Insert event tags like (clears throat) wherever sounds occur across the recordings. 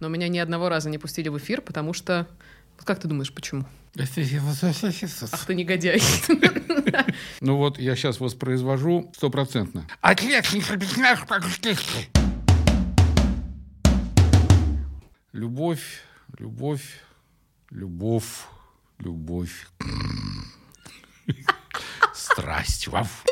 но меня ни одного раза не пустили в эфир, потому что... Вот как ты думаешь, почему? Ах ты негодяй. (laughs) Ну вот, я сейчас воспроизвожу стопроцентно. Любовь, любовь, любовь, любовь. (laughs) Страсть. Ваф.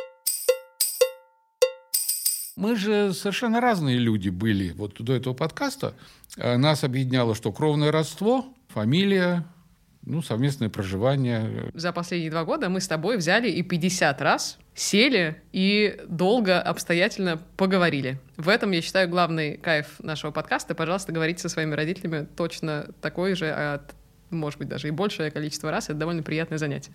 Мы же совершенно разные люди были вот до этого подкаста. А Нас объединяло что? Кровное родство, фамилия, ну, совместное проживание. За последние два года мы с тобой взяли и 50 раз сели и долго, обстоятельно поговорили. В этом, я считаю, главный кайф нашего подкаста. Пожалуйста, говорите со своими родителями точно такой же, а может быть, даже и большее количество раз. Это довольно приятное занятие.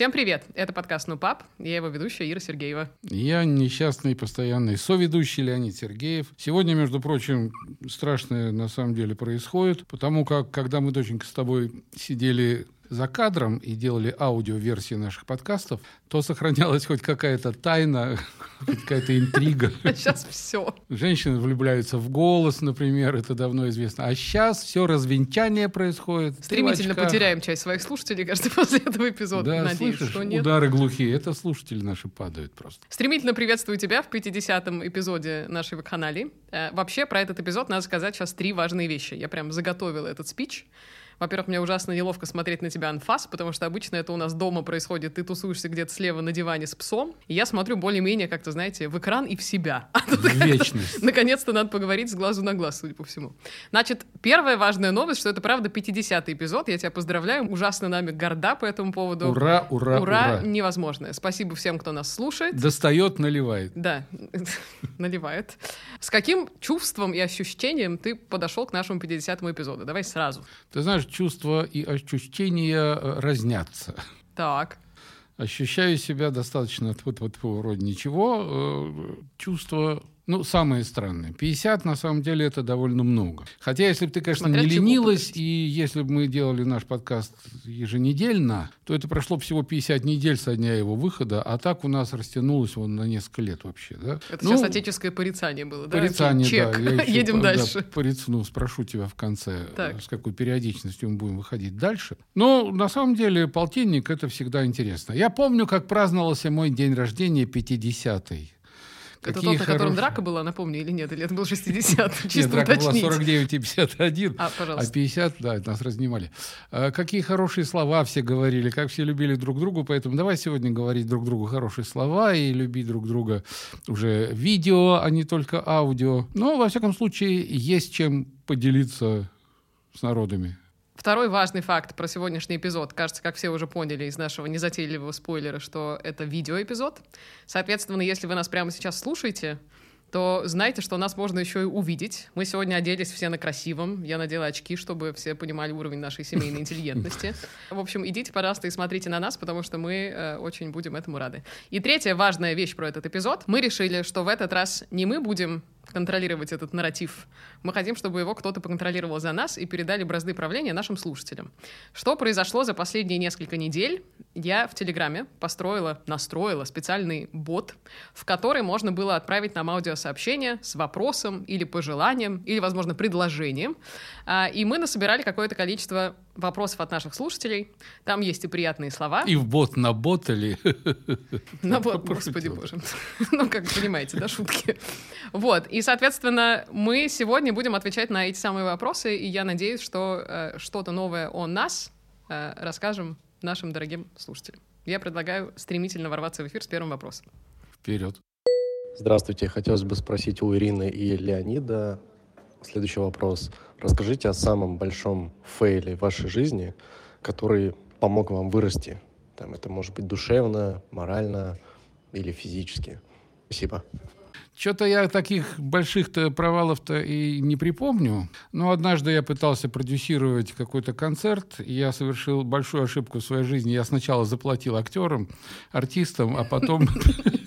Всем привет! Это подкаст «Ну, пап». Я его ведущая Ира Сергеева. Я несчастный постоянный соведущий Леонид Сергеев. Сегодня, между прочим, страшное на самом деле происходит, потому как, когда мы, доченька, с тобой сидели за кадром и делали аудиоверсии наших подкастов, то сохранялась хоть какая-то тайна, (laughs) какая-то интрига. (laughs) А сейчас все. Женщины влюбляются в голос, например, это давно известно. А сейчас все развенчание происходит. Стремительно потеряем часть своих слушателей, кажется, (laughs) после этого эпизода. Да, Надеюсь, слышишь, что нет. удары глухие. Это слушатели наши падают просто. Стремительно приветствую тебя в 50-м эпизоде нашей вакханалии. Э, вообще, про этот эпизод надо сказать сейчас три важные вещи. Я прям заготовила этот спич. Во-первых, мне ужасно неловко смотреть на тебя анфас, потому что обычно это у нас дома происходит. Ты тусуешься где-то слева на диване с псом, и я смотрю более-менее, как-то, знаете, в экран и в себя. (laughs) А тут вечность. Наконец-то надо поговорить с глазу на глаз, судя по всему. Значит, первая важная новость, что это правда 50-й эпизод. Я тебя поздравляю. Ужасно нами горда по этому поводу. Ура, ура, Ура, ура. невозможное. Спасибо всем, кто нас слушает. Достает, наливает. Да, (laughs) наливает. С каким чувством и ощущением ты подошел к нашему 50-му эпизоду? Давай сразу. Ты знаешь, чувства и ощущения э, разнятся. Так. Ощущаю себя достаточно вот, вот вроде ничего. э, Чувства, ну, самые странные. 50, на самом деле, это довольно много. Хотя, если бы ты, конечно, Смотря не ленилась, и если бы мы делали наш подкаст еженедельно, то это прошло всего 50 недель со дня его выхода, а так у нас растянулось он на несколько лет вообще. Да? Это Ну, сейчас отеческое порицание было, да? Порицание, Окей, да. Чек. Я (laughs) еще Едем да, дальше. порицну, спрошу тебя в конце, Так. э, с какой периодичностью мы будем выходить дальше. Но на самом деле полтинник – это всегда интересно. Я помню, как праздновался мой день рождения 50-й. Это тот, на котором драка была, напомню, или нет? Или это был 60 Нет, драка была уточнить. 49 и 51. А, А пожалуйста. 50, да, нас разнимали. А, какие хорошие слова все говорили, как все любили друг друга. Поэтому давай сегодня говорить друг другу хорошие слова и любить друг друга уже видео, а не только аудио. Но, во всяком случае, есть чем поделиться с народами. Второй важный факт про сегодняшний эпизод. Кажется, как все уже поняли из нашего незатейливого спойлера, что это видеоэпизод. Соответственно, если вы нас прямо сейчас слушаете, то знайте, что нас можно еще и увидеть. Мы сегодня оделись все на красивом. Я надела очки, чтобы все понимали уровень нашей семейной интеллигентности. В общем, идите, пожалуйста, и смотрите на нас, потому что мы э, очень будем этому рады. И третья важная вещь про этот эпизод. Мы решили, что в этот раз не мы будем контролировать этот нарратив. Мы хотим, чтобы его кто-то поконтролировал за нас и передали бразды правления нашим слушателям. Что произошло за последние несколько недель? Я в Телеграме построила, настроила специальный бот, в который можно было отправить нам аудиосообщение с вопросом или пожеланием, или, возможно, предложением. А, И мы насобирали какое-то количество вопросов от наших слушателей. Там есть и приятные слова. И в бот наботали. Вот, (laughs) Пошутил. господи боже. (laughs) Ну, как вы понимаете, да, шутки. Вот, и, соответственно, мы сегодня будем отвечать на эти самые вопросы, и я надеюсь, что э, что-то новое о нас э, расскажем нашим дорогим слушателям. Я предлагаю стремительно ворваться в эфир с первым вопросом. Вперед. Здравствуйте. Хотелось бы спросить у Ирины и Леонида следующий вопрос. Расскажите о самом большом фейле в вашей жизни, который помог вам вырасти. Там, это может быть душевно, морально или физически. Спасибо. Что-то я таких больших-то провалов-то и не припомню. Но однажды я пытался продюсировать какой-то концерт, и я совершил большую ошибку в своей жизни. Я сначала заплатил актерам, артистам, а потом (laughs)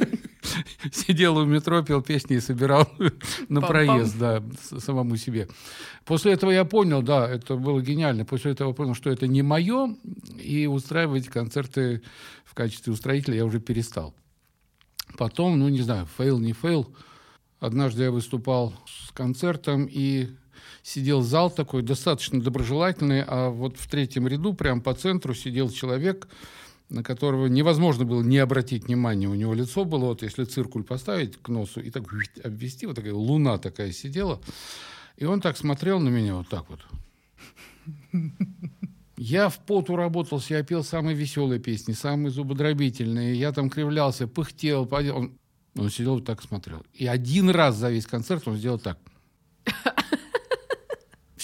(laughs) Сидел у метро, пел песни и собирал (laughs) на проезд, да, самому себе. После этого я понял, да, это было гениально. После этого я понял, что это не мое, и устраивать концерты в качестве устроителя я уже перестал. Потом, ну, не знаю, фейл, не фейл. Однажды я выступал с концертом, и сидел зал такой достаточно доброжелательный, а вот в третьем ряду, прямо по центру, сидел человек, на которого невозможно было не обратить внимания. У него лицо было, вот если циркуль поставить к носу и так обвести, вот такая луна такая сидела. И он так смотрел на меня вот так вот. Я в поту работался, я пел самые веселые песни, самые зубодробительные. Я там кривлялся, пыхтел. Он, он сидел вот так смотрел. И один раз за весь концерт он сделал так.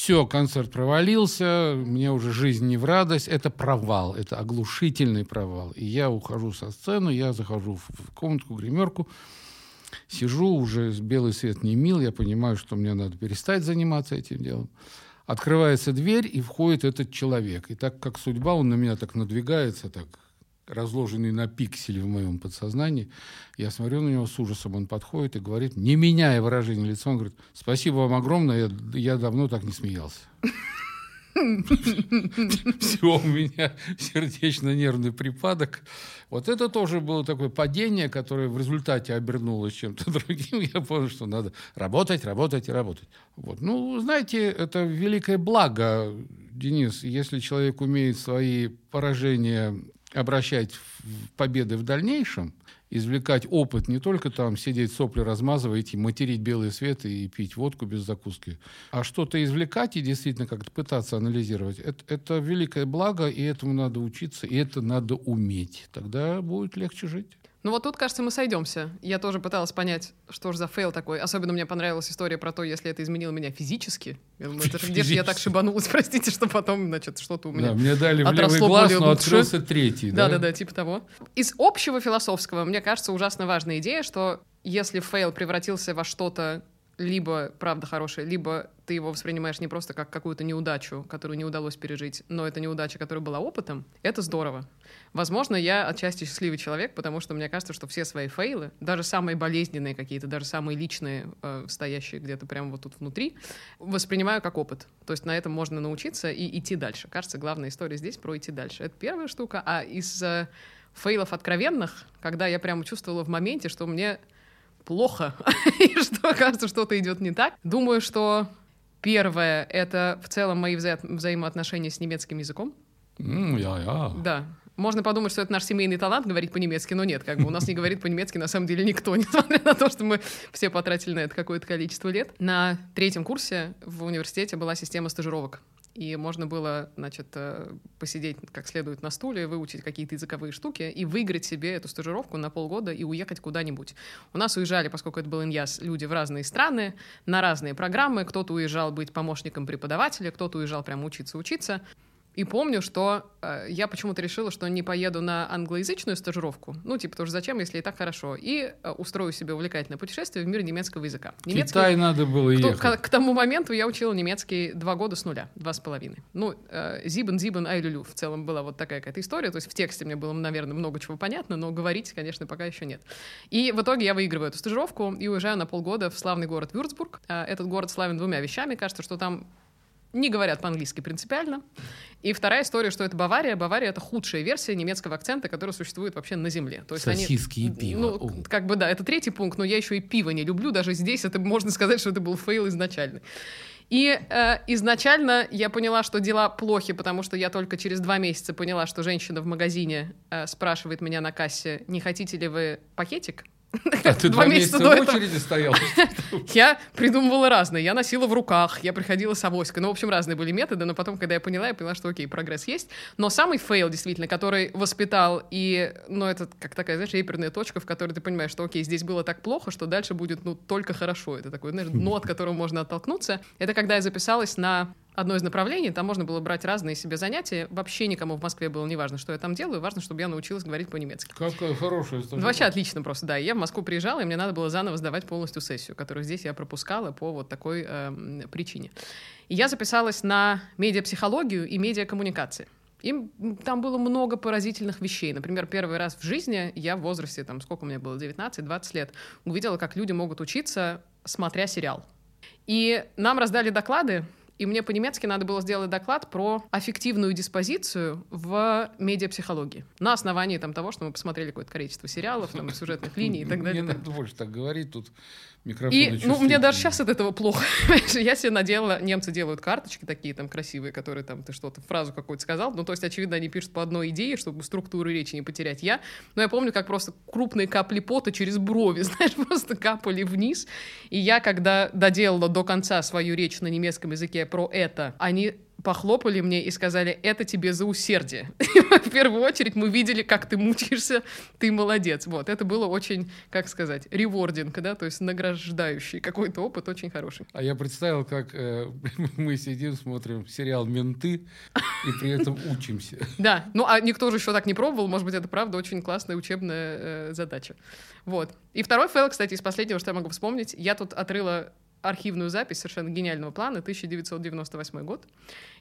Все, концерт провалился, мне уже жизнь не в радость. Это провал, это оглушительный провал. И я ухожу со сцены, я захожу в комнатку, гримерку, сижу, уже белый свет не мил, я понимаю, что мне надо перестать заниматься этим делом. Открывается дверь, и входит этот человек. И так как судьба, он на меня так надвигается, так разложенный на пиксели в моем подсознании. Я смотрю на него с ужасом, он подходит и говорит, не меняя выражение лица, он говорит, спасибо вам огромное, я, я давно так не смеялся. Все, у меня сердечно-нервный припадок. Вот это тоже было такое падение, которое в результате обернулось чем-то (laughs) другим. Я понял, что надо работать, работать и работать. Вот. Ну, знаете, это великое благо, Денис, если человек умеет свои поражения обращать в победы в дальнейшем, извлекать опыт, не только там сидеть сопли размазывать и материть белый свет и пить водку без закуски, а что-то извлекать и действительно как-то пытаться анализировать. Это, это великое благо, и этому надо учиться, и это надо уметь. Тогда будет легче жить. Ну вот тут, кажется, мы сойдемся. Я тоже пыталась понять, что же за фейл такой. Особенно мне понравилась история про то, если это изменило меня физически. Я думаю, это же где же я так шибанулась, (laughs) простите, что потом, значит, что-то у меня Да, мне дали в левый глаз, но открылся третий. Да, да, да, типа того. Из общего философского, мне кажется, ужасно важная идея, что если фейл превратился во что-то либо правда хорошая, либо ты его воспринимаешь не просто как какую-то неудачу, которую не удалось пережить, но это неудача, которая была опытом, это здорово. Возможно, я отчасти счастливый человек, потому что мне кажется, что все свои фейлы, даже самые болезненные какие-то, даже самые личные, э, стоящие где-то прямо вот тут внутри, воспринимаю как опыт. То есть на этом можно научиться и идти дальше. Кажется, главная история здесь про идти дальше. Это первая штука. А из э, фейлов откровенных, когда я прямо чувствовала в моменте, что мне плохо, (laughs) и что, кажется, что-то идет не так. Думаю, что первое — это в целом мои вза взаимоотношения с немецким языком. Mm, я, я. Да. Можно подумать, что это наш семейный талант говорить по-немецки, но нет, как бы у нас не говорит по-немецки на самом деле никто, (laughs) несмотря на то, что мы все потратили на это какое-то количество лет. На третьем курсе в университете была система стажировок и можно было, значит, э, посидеть как следует на стуле, выучить какие-то языковые штуки и выиграть себе эту стажировку на полгода и уехать куда-нибудь. У нас уезжали, поскольку это был Иньяс, люди в разные страны, на разные программы. Кто-то уезжал быть помощником преподавателя, кто-то уезжал прямо учиться-учиться. И помню, что э, я почему-то решила, что не поеду на англоязычную стажировку. Ну, типа, тоже зачем, если и так хорошо. И э, устрою себе увлекательное путешествие в мир немецкого языка. Немецкий, Китай надо было кто, ехать. К, к тому моменту я учила немецкий два года с нуля, два с половиной. Ну, зибен, зибен, айлюлю в целом была вот такая какая-то история. То есть в тексте мне было, наверное, много чего понятно, но говорить, конечно, пока еще нет. И в итоге я выигрываю эту стажировку и уезжаю на полгода в славный город Вюрцбург. Э, этот город славен двумя вещами. Кажется, что там не говорят по-английски принципиально. И вторая история, что это Бавария. Бавария — это худшая версия немецкого акцента, который существует вообще на земле. То есть Сосиски они, и пиво. Ну, О. как бы да, это третий пункт, но я еще и пиво не люблю. Даже здесь это можно сказать, что это был фейл изначально. И э, изначально я поняла, что дела плохи, потому что я только через два месяца поняла, что женщина в магазине э, спрашивает меня на кассе, не хотите ли вы пакетик? А ты два месяца до этого... очереди стоял? (laughs) Я придумывала разные. Я носила в руках, я приходила с авоськой. Ну, в общем, разные были методы, но потом, когда я поняла, я поняла, что окей, прогресс есть. Но самый фейл, действительно, который воспитал, и, ну, это как такая, знаешь, реперная точка, в которой ты понимаешь, что окей, здесь было так плохо, что дальше будет, ну, только хорошо. Это такое, знаешь, (laughs) дно, от которого можно оттолкнуться. Это когда я записалась на одно из направлений, там можно было брать разные себе занятия. Вообще никому в Москве было не важно, что я там делаю, важно, чтобы я научилась говорить по-немецки. Какая хорошая история. Вообще отлично просто, да. Я в Москву приезжала, и мне надо было заново сдавать полностью сессию, которую здесь я пропускала по вот такой э, причине. И я записалась на медиапсихологию и медиакоммуникации. Им там было много поразительных вещей. Например, первый раз в жизни я в возрасте, там, сколько мне было, 19-20 лет, увидела, как люди могут учиться, смотря сериал. И нам раздали доклады, и мне по-немецки надо было сделать доклад про аффективную диспозицию в медиапсихологии. На основании там, того, что мы посмотрели какое-то количество сериалов, там, сюжетных линий и так далее. Мне надо больше так говорить, тут микрофон И, ну, мне даже сейчас от этого плохо. (laughs) я себе надела, немцы делают карточки такие там красивые, которые там ты что-то, фразу какую-то сказал. Ну, то есть, очевидно, они пишут по одной идее, чтобы структуру речи не потерять я. Но я помню, как просто крупные капли пота через брови, (laughs) знаешь, просто капали вниз. И я, когда доделала до конца свою речь на немецком языке про это, они похлопали мне и сказали, это тебе за усердие. (laughs) В первую очередь мы видели, как ты мучаешься, ты молодец. Вот, это было очень, как сказать, rewarding, да, то есть награждающий какой-то опыт очень хороший. А я представил, как э, (laughs) мы сидим, смотрим сериал «Менты» и при этом учимся. (laughs) Да, ну а никто же еще так не пробовал, может быть, это правда очень классная учебная э, задача. Вот. И второй фейл, кстати, из последнего, что я могу вспомнить, я тут отрыла архивную запись совершенно гениального плана, 1998 год.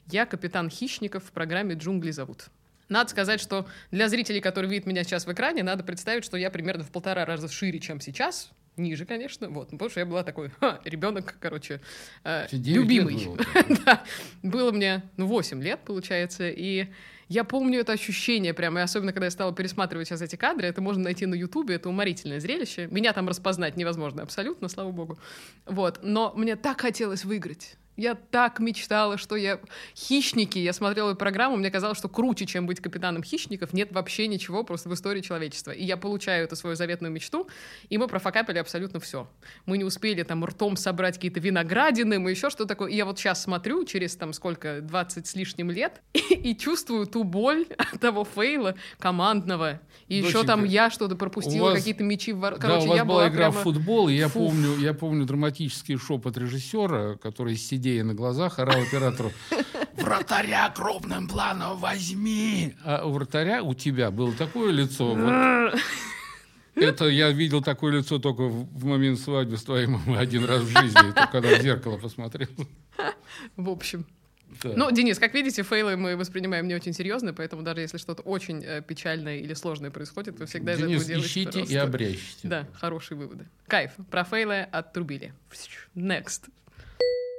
Я капитан Хищников в программе «Джунгли зовут». Надо сказать, что для зрителей, которые видят меня сейчас в экране, надо представить, что я примерно в полтора раза шире, чем сейчас, ниже, конечно, вот, потому что я была такой (laughs) ха, ребенок, короче, э, любимый. Было, (laughs) да, было мне, ну, 8 лет, получается, и я помню это ощущение прямо, и особенно когда я стала пересматривать сейчас эти кадры, это можно найти на Ютубе, это уморительное зрелище. Меня там распознать невозможно абсолютно, слава богу. Вот, но мне так хотелось выиграть. Я так мечтала, что я... Хищники, я смотрела программу, мне казалось, что круче, чем быть капитаном хищников, нет вообще ничего просто в истории человечества. И я получаю эту свою заветную мечту, и мы профокапили абсолютно все. Мы не успели там ртом собрать какие-то виноградины, мы еще что такое. И я вот сейчас смотрю, через там сколько, 20 с лишним лет, и, (laughs) и чувствую ту боль от того фейла командного. И Доченька, еще там я что-то пропустила, какие-то мячи в Короче, да, у вас я была, была игра прямо... в футбол, и я помню, я помню драматический шепот режиссера, который сидел идея на глазах, орал оператору «Вратаря крупным планом возьми!» А у вратаря, у тебя было такое лицо, вот, это я видел такое лицо только в момент свадьбы с твоей мамой один раз в жизни, только когда в зеркало посмотрел. В общем. Да. Ну, Денис, как видите, фейлы мы воспринимаем не очень серьезно, поэтому даже если что-то очень э, печальное или сложное происходит, вы всегда Денис, из этого делаете, ищите пожалуйста. и обрящите. Да, хорошие выводы. Кайф. Про фейлы отрубили. Next.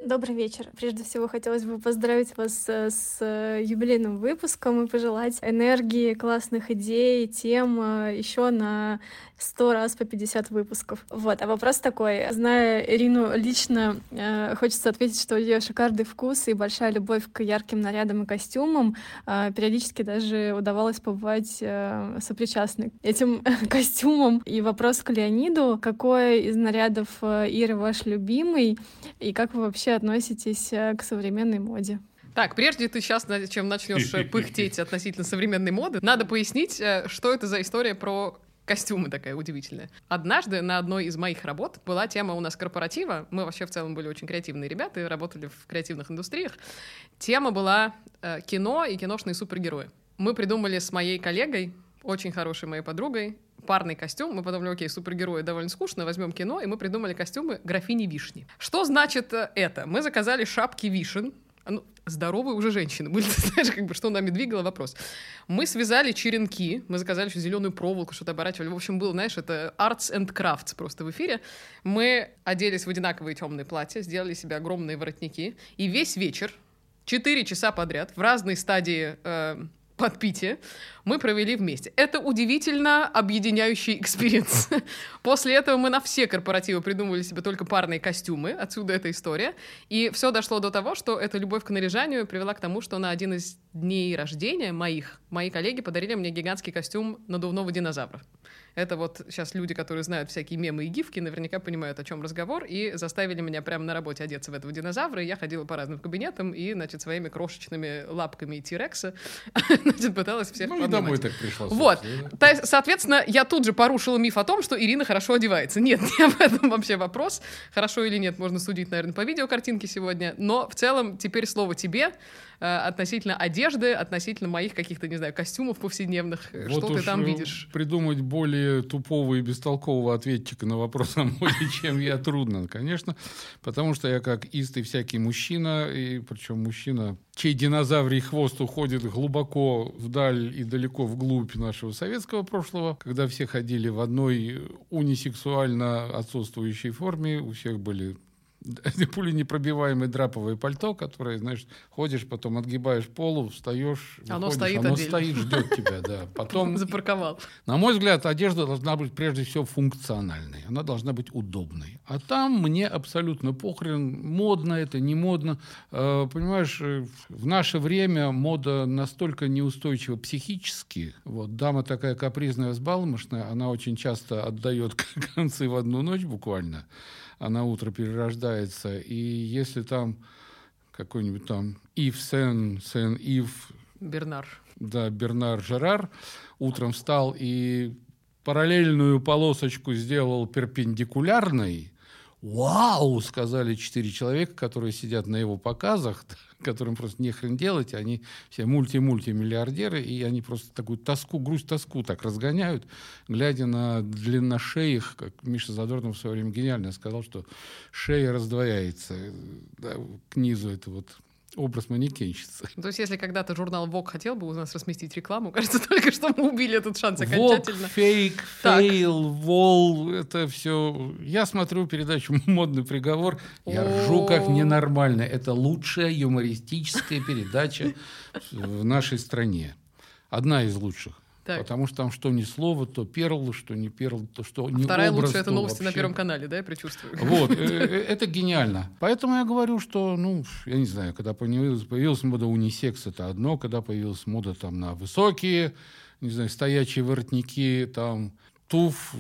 Добрый вечер. Прежде всего, хотелось бы поздравить вас э, с э, юбилейным выпуском и пожелать энергии, классных идей, тем э, еще на сто раз по 50 выпусков. Вот, а вопрос такой. Зная Ирину лично, э, хочется ответить, что у нее шикарный вкус и большая любовь к ярким нарядам и костюмам. Э, периодически даже удавалось побывать э, сопричастной этим (laughs) костюмам. И вопрос к Леониду. Какой из нарядов э, Иры ваш любимый? И как вы вообще относитесь э, к современной моде? Так, прежде ты сейчас, чем начнешь (laughs) пыхтеть относительно современной моды, надо пояснить, э, что это за история про костюмы такая удивительная. Однажды на одной из моих работ была тема у нас корпоратива. Мы вообще в целом были очень креативные ребята и работали в креативных индустриях. Тема была э, кино и киношные супергерои. Мы придумали с моей коллегой, очень хорошей моей подругой, парный костюм. Мы подумали, окей, супергерои довольно скучно, возьмем кино, и мы придумали костюмы графини Вишни. Что значит э, это? Мы заказали шапки вишен, ну, здоровые уже женщины были, (laughs) знаешь, как бы, что нами двигало, вопрос. Мы связали черенки, мы заказали еще зеленую проволоку, что-то оборачивали. В общем, был, знаешь, это arts and crafts просто в эфире. Мы оделись в одинаковые темные платья, сделали себе огромные воротники, и весь вечер, четыре часа подряд, в разной стадии э, подпития мы провели вместе. Это удивительно объединяющий experience. (laughs) После этого мы на все корпоративы придумывали себе только парные костюмы, отсюда эта история. И все дошло до того, что эта любовь к наряжанию привела к тому, что на один из дней рождения моих, мои коллеги подарили мне гигантский костюм надувного динозавра. Это вот сейчас люди, которые знают всякие мемы и гифки, наверняка понимают, о чем разговор, и заставили меня прямо на работе одеться в этого динозавра, и я ходила по разным кабинетам и, значит, своими крошечными лапками Тирекса, (laughs) значит, пыталась всех Ну и домой так пришла. Вот. Да? Соответственно, я тут же порушила миф о том, что Ирина хорошо одевается. Нет, (laughs) не об этом вообще вопрос. Хорошо или нет, можно судить, наверное, по видеокартинке сегодня. Но в целом теперь слово тебе. Э, относительно одежды, относительно моих каких-то, не знаю, костюмов повседневных. Вот что ты там э, видишь? Придумать более тупого и бестолкового ответчика на вопрос о моде, (laughs) чем я, трудно, конечно. Потому что я как истый всякий мужчина, и причем мужчина, чей динозаврий хвост уходит глубоко вдаль и далеко вглубь нашего советского прошлого, когда все ходили в одной унисексуально отсутствующей форме, у всех были (laughs) пули непробиваемое драповое пальто, которое, знаешь, ходишь, потом отгибаешь полу, встаешь, Оно выходишь, стоит оно отдельно. стоит, ждет тебя, да. (laughs) Потом, Запарковал. на мой взгляд, одежда должна быть прежде всего функциональной, она должна быть удобной. А там мне абсолютно похрен, модно это, не модно. Э, Понимаешь, э, в наше время мода настолько неустойчива психически. Вот дама такая капризная, взбалмошная, она очень часто отдает (laughs) концы в одну ночь буквально а на утро перерождается. И если там какой-нибудь там Ив Сен, Сен Ив, Бернар. да, Бернар Жерар утром встал и параллельную полосочку сделал перпендикулярной, Вау, сказали четыре человека, которые сидят на его показах, (laughs) которым просто не хрен делать, они все мульти-мультимиллиардеры, и они просто такую тоску, грусть, тоску так разгоняют, глядя на длинношеих, как Миша Задорнов в свое время гениально сказал, что шея раздвояется да, к низу, это вот образ манекенщицы. То есть, если когда-то журнал Vogue хотел бы у нас разместить рекламу, (laughs) кажется, только что мы убили этот шанс окончательно. фейк, Так. фейл, вол, это все. Я смотрю передачу «Модный приговор», я ржу как ненормальная. Это лучшая юмористическая передача в нашей стране. Одна из лучших. Так. Потому что там что ни слово, то перл, что не перл, то что не Вторая образ, лучшая это то новости на вообще. Первом канале, да, я предчувствую? Вот, э, (laughs) э, это гениально. Поэтому я говорю, что, ну, я не знаю, когда появилась, появилась мода унисекс, это одно, когда появилась мода там на высокие, не знаю, стоячие воротники, там, туф,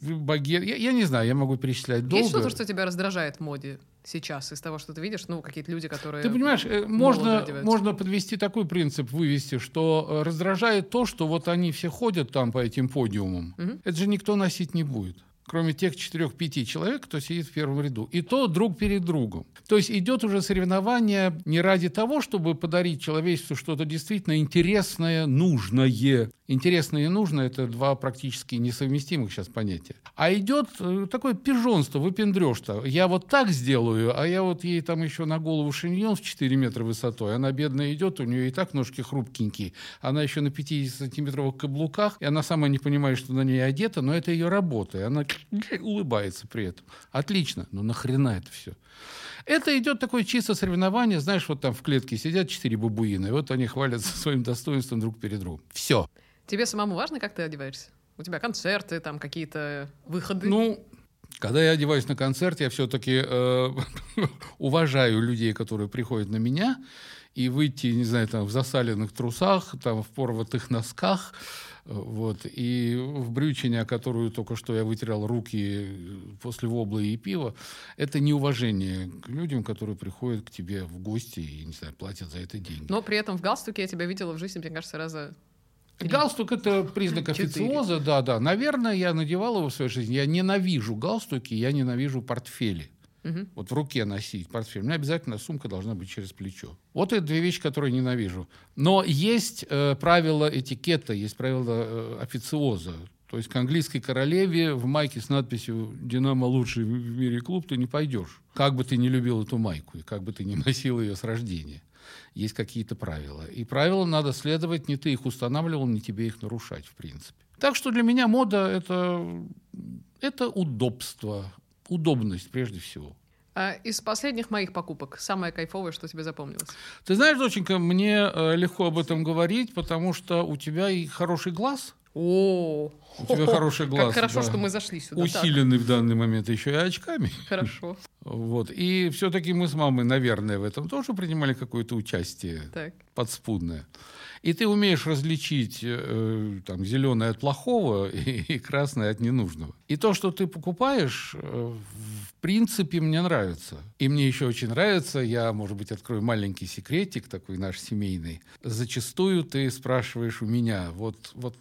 багет, я, я не знаю, я могу перечислять долго. Есть что-то, что тебя раздражает в моде сейчас из того, что ты видишь? Ну, какие-то люди, которые... Ты понимаешь, э, можно, можно подвести такой принцип, вывести, что э, раздражает то, что вот они все ходят там по этим подиумам. Мгм. Это же никто носить не будет. Кроме тех четырех-пяти человек, кто сидит в первом ряду. И то друг перед другом. То есть идет уже соревнование не ради того, чтобы подарить человечеству что-то действительно интересное, нужное. Интересное и нужное – это два практически несовместимых сейчас понятия. А идет э, такое пижонство, выпендрежство. Я вот так сделаю, а я вот ей там еще на голову шиньон в 4 метра высотой. Она бедная идет, у нее и так ножки хрупкенькие. Она еще на 50-сантиметровых каблуках, и она сама не понимает, что на ней одета, но это ее работа. И она (clears throat) улыбается при этом. Отлично. Но нахрена это все? Это идет такое чисто соревнование. Знаешь, вот там в клетке сидят четыре бабуины, и вот они хвалятся (laughs) своим достоинством друг перед другом. Все. Тебе самому важно, как ты одеваешься? У тебя концерты, там какие-то выходы? Ну, когда я одеваюсь на концерт, я все-таки (laughs) уважаю людей, которые приходят на меня, и выйти, не знаю, там в засаленных трусах, там в порватых носках, э, вот, и в брючине, о которую только что я вытерял руки после воблы и пива, это неуважение к людям, которые приходят к тебе в гости и, не знаю, платят за это деньги. Но при этом в галстуке я тебя видела в жизни, мне кажется, раза... Галстук это признак официоза, да, да. Наверное, я надевал его в своей жизни. Я ненавижу галстуки, я ненавижу портфели. Мгм. Вот в руке носить портфель. У меня обязательно сумка должна быть через плечо. Вот это две вещи, которые ненавижу. Но есть э, правила этикета, есть правила э, официоза. То есть к английской королеве в майке с надписью «Динамо лучший в мире клуб» ты не пойдешь. Как бы ты не любил эту майку, и как бы ты не носил ее с рождения. Есть какие-то правила. И правила надо следовать, не ты их устанавливал, не тебе их нарушать, в принципе. Так что для меня мода это, это удобство, удобность прежде всего. А из последних моих покупок самое кайфовое, что тебе запомнилось? Ты знаешь, доченька, мне э, легко об этом говорить, потому что у тебя и хороший глаз. О, У тебя хороший глаз. Как хорошо, да. что мы зашли сюда. Так, Усиленный в данный момент еще и очками. Хорошо. Вот. И все-таки мы с мамой, наверное, в этом тоже принимали какое-то участие Так. подспудное. И ты умеешь различить э, там, зеленое от плохого (laughs) и, и красное от ненужного. И то, что ты покупаешь, э, в принципе, мне нравится. И мне еще очень нравится, я, может быть, открою маленький секретик такой наш семейный. Зачастую ты спрашиваешь у меня, вот, вот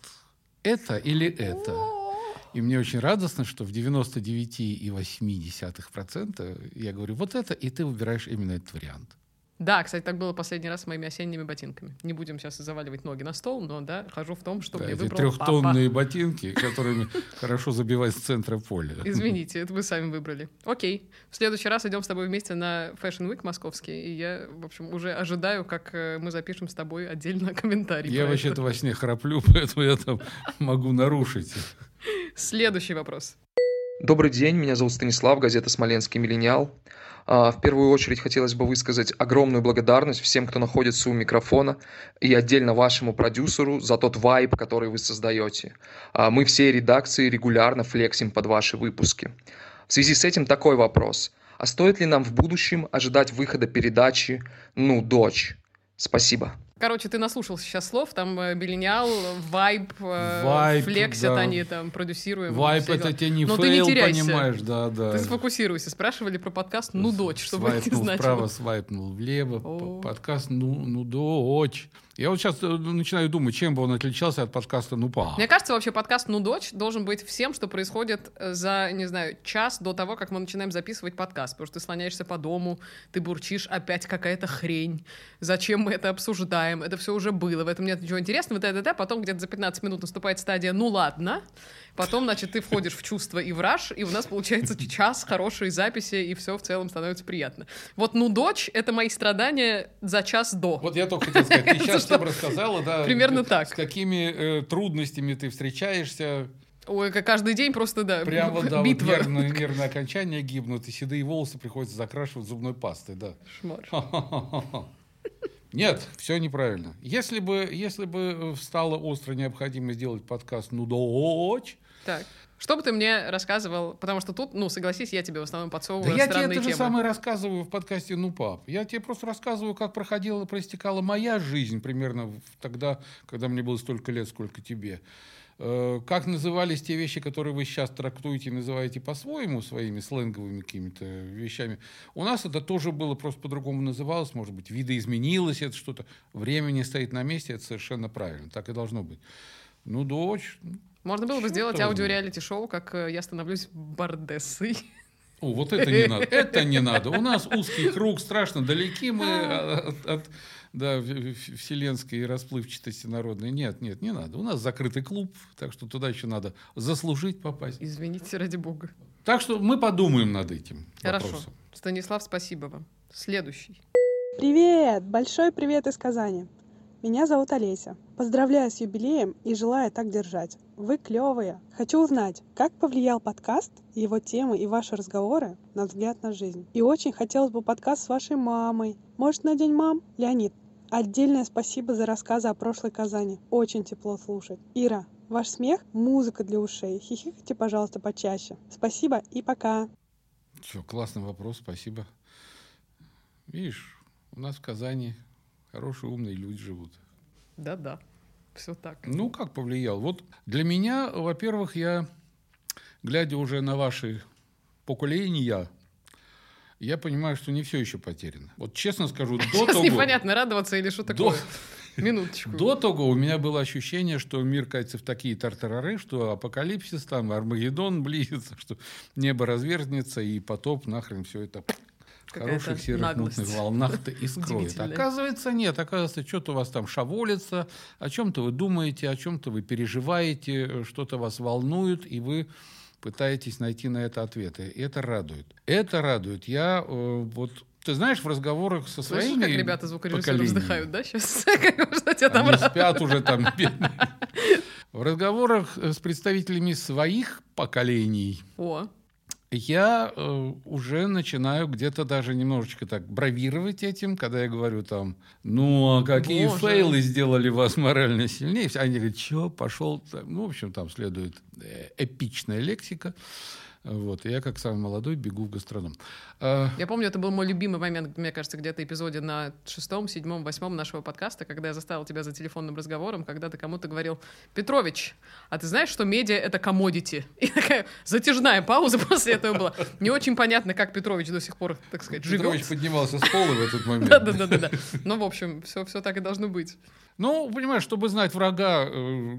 это или это? И мне очень радостно, что в 99,8% я говорю, вот это, и ты выбираешь именно этот вариант. Да, кстати, так было последний раз с моими осенними ботинками. Не будем сейчас заваливать ноги на стол, но да, хожу в том, что Да, мне эти выбрал трехтонные ботинки, которыми хорошо забивать с центра поля. папа. Извините, это вы сами выбрали. Окей. В следующий раз идем с тобой вместе на Fashion Week московский, и я, в общем, уже ожидаю, как э, мы запишем с тобой отдельно (laughs) комментарий. Я вообще-то во сне храплю, (laughs) поэтому я там могу нарушить. Следующий вопрос. Добрый день, меня зовут Станислав, газета «Смоленский миллениал». А, В первую очередь хотелось бы высказать огромную благодарность всем, кто находится у микрофона, и отдельно вашему продюсеру за тот вайб, который вы создаете. А, Мы всей редакции регулярно флексим под ваши выпуски. В связи с этим такой вопрос. А стоит ли нам в будущем ожидать выхода передачи «Ну, дочь»? Спасибо. Короче, ты наслушался сейчас слов, там э, Биллиниал, Вайб, э, Вайб, флексят да. они, там, продюсируем. Вайп это тебе не Но ты не фейл, теряйся. понимаешь, да, да. Ты сфокусируйся. Спрашивали про подкаст «Ну, дочь», чтобы это не свайпнул значило. вправо, свайпнул влево. О. Подкаст «Ну, ну дочь». Я вот сейчас начинаю думать, чем бы он отличался от подкаста «Ну па». Мне кажется, вообще подкаст «Ну, дочь» должен быть всем, что происходит э, за, не знаю, час до того, как мы начинаем записывать подкаст. Потому что ты слоняешься по дому, ты бурчишь, опять какая-то хрень. Зачем мы это обсуждаем? Это все уже было, в этом нет ничего интересного. т.д. Потом где-то за 15 минут наступает стадия «Ну, ладно». Потом, значит, ты входишь в чувство и в раж, и у нас получается час хорошей записи, и все в целом становится приятно. Вот «Ну, дочь» — это мои страдания за час до. Вот я только хотел сказать, ты (laughs) сейчас всем рассказала, да, Примерно э, так. с какими э, трудностями ты встречаешься, Ой, как каждый день просто, да, прям вот, да, вот битва. нервные, нервные окончания гибнут, и седые волосы приходится закрашивать зубной пастой, да. Шмар. (laughs) Нет, все неправильно. Если бы, если бы встала острая необходимость сделать подкаст «Ну, дочь», Так. Что бы ты мне рассказывал? Потому что тут, ну, согласись, я тебе в основном Да подсовываю я тебе это же самое рассказываю в подкасте «Ну, пап». Я тебе просто рассказываю, как проходила, проистекала моя жизнь примерно тогда, когда мне было столько лет, сколько тебе. Э, Как назывались те вещи, которые вы сейчас трактуете и называете по-своему, своими сленговыми какими-то вещами. У нас это тоже было, просто по-другому называлось. Может быть, видоизменилось это что-то. Время не стоит на месте, это совершенно правильно. Так и должно быть. Ну, дочь. Можно было бы сделать аудиореалити-шоу, как э, я становлюсь бардессой. О, вот это не надо. (laughs) Это не надо. У нас узкий круг, страшно далеки мы от, от, да, вселенской расплывчатости народной. Нет, нет, не надо. У нас закрытый клуб, так что туда еще надо заслужить попасть. Извините, ради бога. Так что мы подумаем над этим Хорошо. вопросом. Станислав, спасибо вам. Следующий. Привет! Большой привет из Казани. Меня зовут Олеся. Поздравляю с юбилеем и желаю так держать. Вы клевые. Хочу узнать, как повлиял подкаст, его темы и ваши разговоры на взгляд на жизнь. И очень хотелось бы подкаст с вашей мамой. Может, на День мам? Леонид, отдельное спасибо за рассказы о прошлой Казани. Очень тепло слушать. Ира, ваш смех — музыка для ушей. Хихикайте, пожалуйста, почаще. Спасибо и пока. Все, классный вопрос, спасибо. Видишь, у нас в Казани хорошие, умные люди живут. Да-да. Все так. Ну, как повлиял? Вот для меня, во-первых, я, глядя уже на ваши поколения, я понимаю, что не все еще потеряно. Вот честно скажу, до Сейчас того... непонятно, радоваться или что До, такое. Минуточку. до того у меня было ощущение, что мир катится в такие тартарары, что апокалипсис там, Армагеддон (laughs) близится, что небо разверзнется, и потоп нахрен все это хороших серых наглость. мутных волнах-то и скроет. Оказывается, нет. Оказывается, что-то у вас там шаволится, о чем-то вы думаете, о чем-то вы переживаете, э, что-то вас волнует, и вы пытаетесь найти на это ответы. И это радует. Это радует. Я э, вот... Ты знаешь, в разговорах со Слышишь, своими как ребята звукорежиссеры вздыхают, да, сейчас? Что (laughs) там они спят уже там, бедные. В разговорах э, с представителями своих поколений О, я э, уже начинаю где-то даже немножечко так бравировать этим, когда я говорю там, ну, а какие Боже. фейлы сделали вас морально сильнее. Они говорят, что, пошел. там». Ну, в общем, там следует э, эпичная лексика. Вот, я, как самый молодой, бегу в гастроном. А, Я помню, это был мой любимый момент, мне кажется, где-то эпизоде на шестом, седьмом, восьмом нашего подкаста, когда я заставил тебя за телефонным разговором, когда ты кому-то говорил, Петрович, а ты знаешь, что медиа — это комодити? И такая затяжная пауза (laughs) после этого была. Не очень понятно, как Петрович до сих пор, так сказать, Петрович живет. поднимался с пола в этот момент. (laughs) Да-да-да. Ну, в общем, все так и должно быть. Ну, понимаешь, чтобы знать врага, э,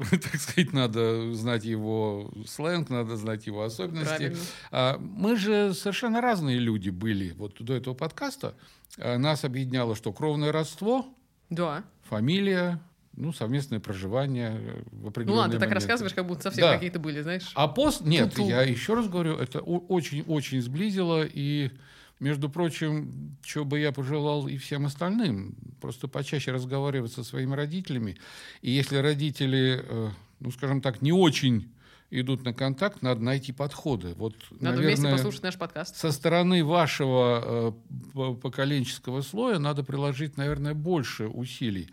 (laughs) так сказать, надо знать его сленг, надо знать его особенности. Правильно. А, Мы же совершенно разные люди были вот до этого подкаста. А, Нас объединяло что? Кровное родство, Да. фамилия, ну, совместное проживание э, в Ну определенные ладно, ты так моменты. рассказываешь, как будто совсем Да. какие-то были, знаешь. А пост... Нет, Ту-ту. я еще раз говорю, это очень-очень сблизило. И, между прочим, что бы я пожелал и всем остальным, просто почаще разговаривать со своими родителями. И если родители, э, ну, скажем так, не очень идут на контакт, надо найти подходы. Вот, Надо вместе наверное, послушать наш подкаст. со стороны вашего э, по- поколенческого слоя надо приложить, наверное, больше усилий.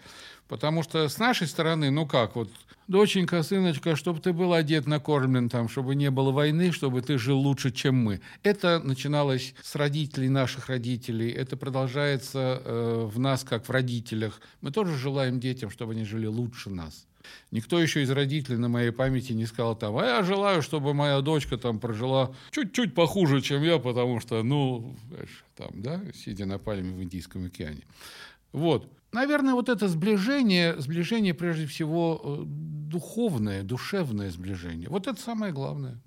Потому что с нашей стороны, ну как, вот, доченька, сыночка, чтобы ты был одет, накормлен, там, чтобы не было войны, чтобы ты жил лучше, чем мы. Это начиналось с родителей наших родителей, это продолжается э, в нас, как в родителях. Мы тоже желаем детям, чтобы они жили лучше нас. Никто еще из родителей на моей памяти не сказал там, а я желаю, чтобы моя дочка там прожила чуть-чуть похуже, чем я, потому что, ну, там, да, сидя на пальме в Индийском океане. Вот. Наверное, вот это сближение, сближение прежде всего э, духовное, душевное сближение. Вот это самое главное.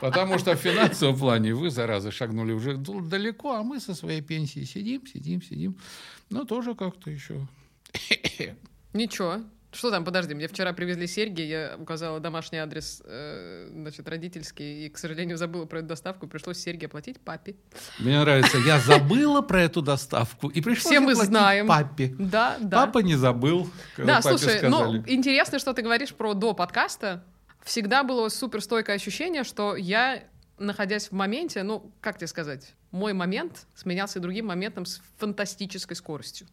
Потому что в финансовом плане вы, зараза, шагнули уже далеко, а мы со своей пенсии сидим, сидим, сидим. Но тоже как-то еще. Ничего. Что там, подожди, мне вчера привезли серьги, я указала домашний адрес, э, значит, родительский, и, к сожалению, забыла про эту доставку, пришлось серьги оплатить папе. Мне нравится, я забыла про эту доставку и пришлось Все мы знаем. папе. Да, да. Папа не забыл, Да, слушай, ну, интересно, что ты говоришь про до подкаста. Всегда было суперстойкое ощущение, что я, находясь в моменте, ну, как тебе сказать, мой момент сменялся другим моментом с фантастической скоростью.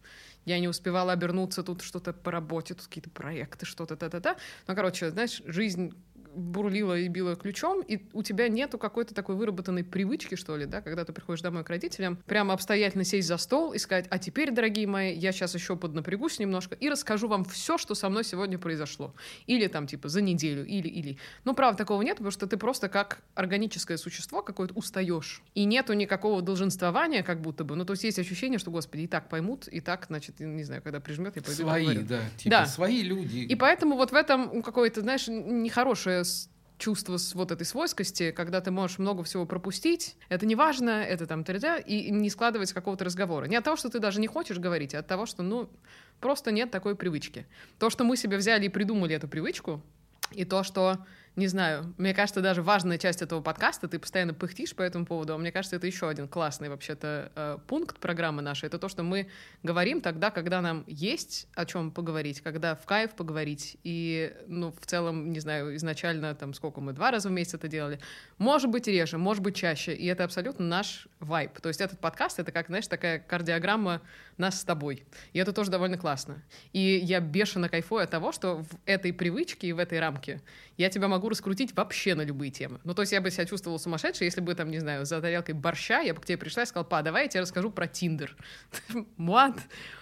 Я не успевала обернуться, тут что-то по работе, тут какие-то проекты, что-то та-та-та. Ну, короче, знаешь, жизнь бурлила и била ключом, и у тебя нету какой-то такой выработанной привычки, что ли, да, когда ты приходишь домой к родителям, прямо обстоятельно сесть за стол и сказать, а теперь, дорогие мои, я сейчас еще поднапрягусь немножко и расскажу вам все, что со мной сегодня произошло. Или там, типа, за неделю, или, или. Ну, правда, такого нет, потому что ты просто как органическое существо какое-то устаешь. И нету никакого долженствования, как будто бы. Ну, то есть есть ощущение, что, господи, и так поймут, и так, значит, не знаю, когда прижмет, я пойду Свои, да, типа Да. свои люди. И поэтому вот в этом какое-то, знаешь, нехорошее чувство вот этой свойскости, когда ты можешь много всего пропустить, это не важно, это там т.д. и не складывается какого-то разговора. Не от того, что ты даже не хочешь говорить, а от того, что, ну, просто нет такой привычки. То, что мы себе взяли и придумали эту привычку, и то, что, не знаю, мне кажется, даже важная часть этого подкаста, ты постоянно пыхтишь по этому поводу, а мне кажется, это еще один классный вообще-то э, пункт программы нашей, это то, что мы говорим тогда, когда нам есть о чем поговорить, когда в кайф поговорить, и, ну, в целом, не знаю, изначально, там, сколько мы, два раза в месяц это делали, может быть, реже, может быть, чаще, и это абсолютно наш вайб. То есть этот подкаст — это как, знаешь, такая кардиограмма нас с тобой. И это тоже довольно классно. И я бешено кайфую от того, что в этой привычке и в этой рамке я тебя могу раскрутить вообще на любые темы. Ну, то есть я бы себя чувствовала сумасшедшей, если бы, там, не знаю, за тарелкой борща я бы к тебе пришла и сказала, па, давай я тебе расскажу про Тиндер. (laughs)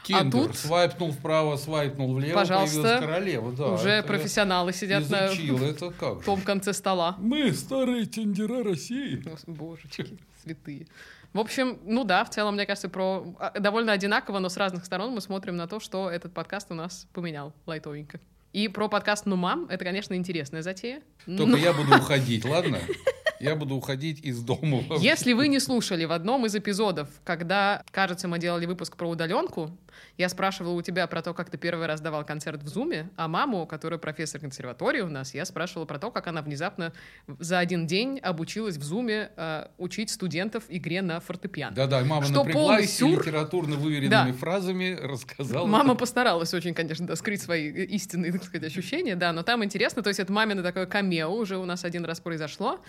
Тиндер, а тут свайпнул вправо, свайпнул влево, Пожалуйста. королева. Да, уже профессионалы сидят на это как том конце стола. Мы старые тендера России. Божечки, святые. В общем, ну да, в целом, мне кажется, про а, довольно одинаково, но с разных сторон мы смотрим на то, что этот подкаст у нас поменял лайтовенько. И про подкаст «Ну, мам» — это, конечно, интересная затея. Только Но я буду уходить, ладно? (laughs) Я буду уходить из дома. (laughs) Если вы не слушали в одном из эпизодов, когда, кажется, мы делали выпуск про удаленку, я спрашивала у тебя про то, как ты первый раз давал концерт в Зуме, а маму, которая профессор консерватории у нас, я спрашивала про то, как она внезапно за один день обучилась в Зуме э, учить студентов игре на фортепиано. Да-да, мама Что напряглась сюр. литературно выверенными Да. фразами рассказала. Мама постаралась очень, конечно, да, скрыть свои э, истинные, так сказать, ощущения, да, но там интересно, то есть это мамино такое камео уже у нас один раз произошло,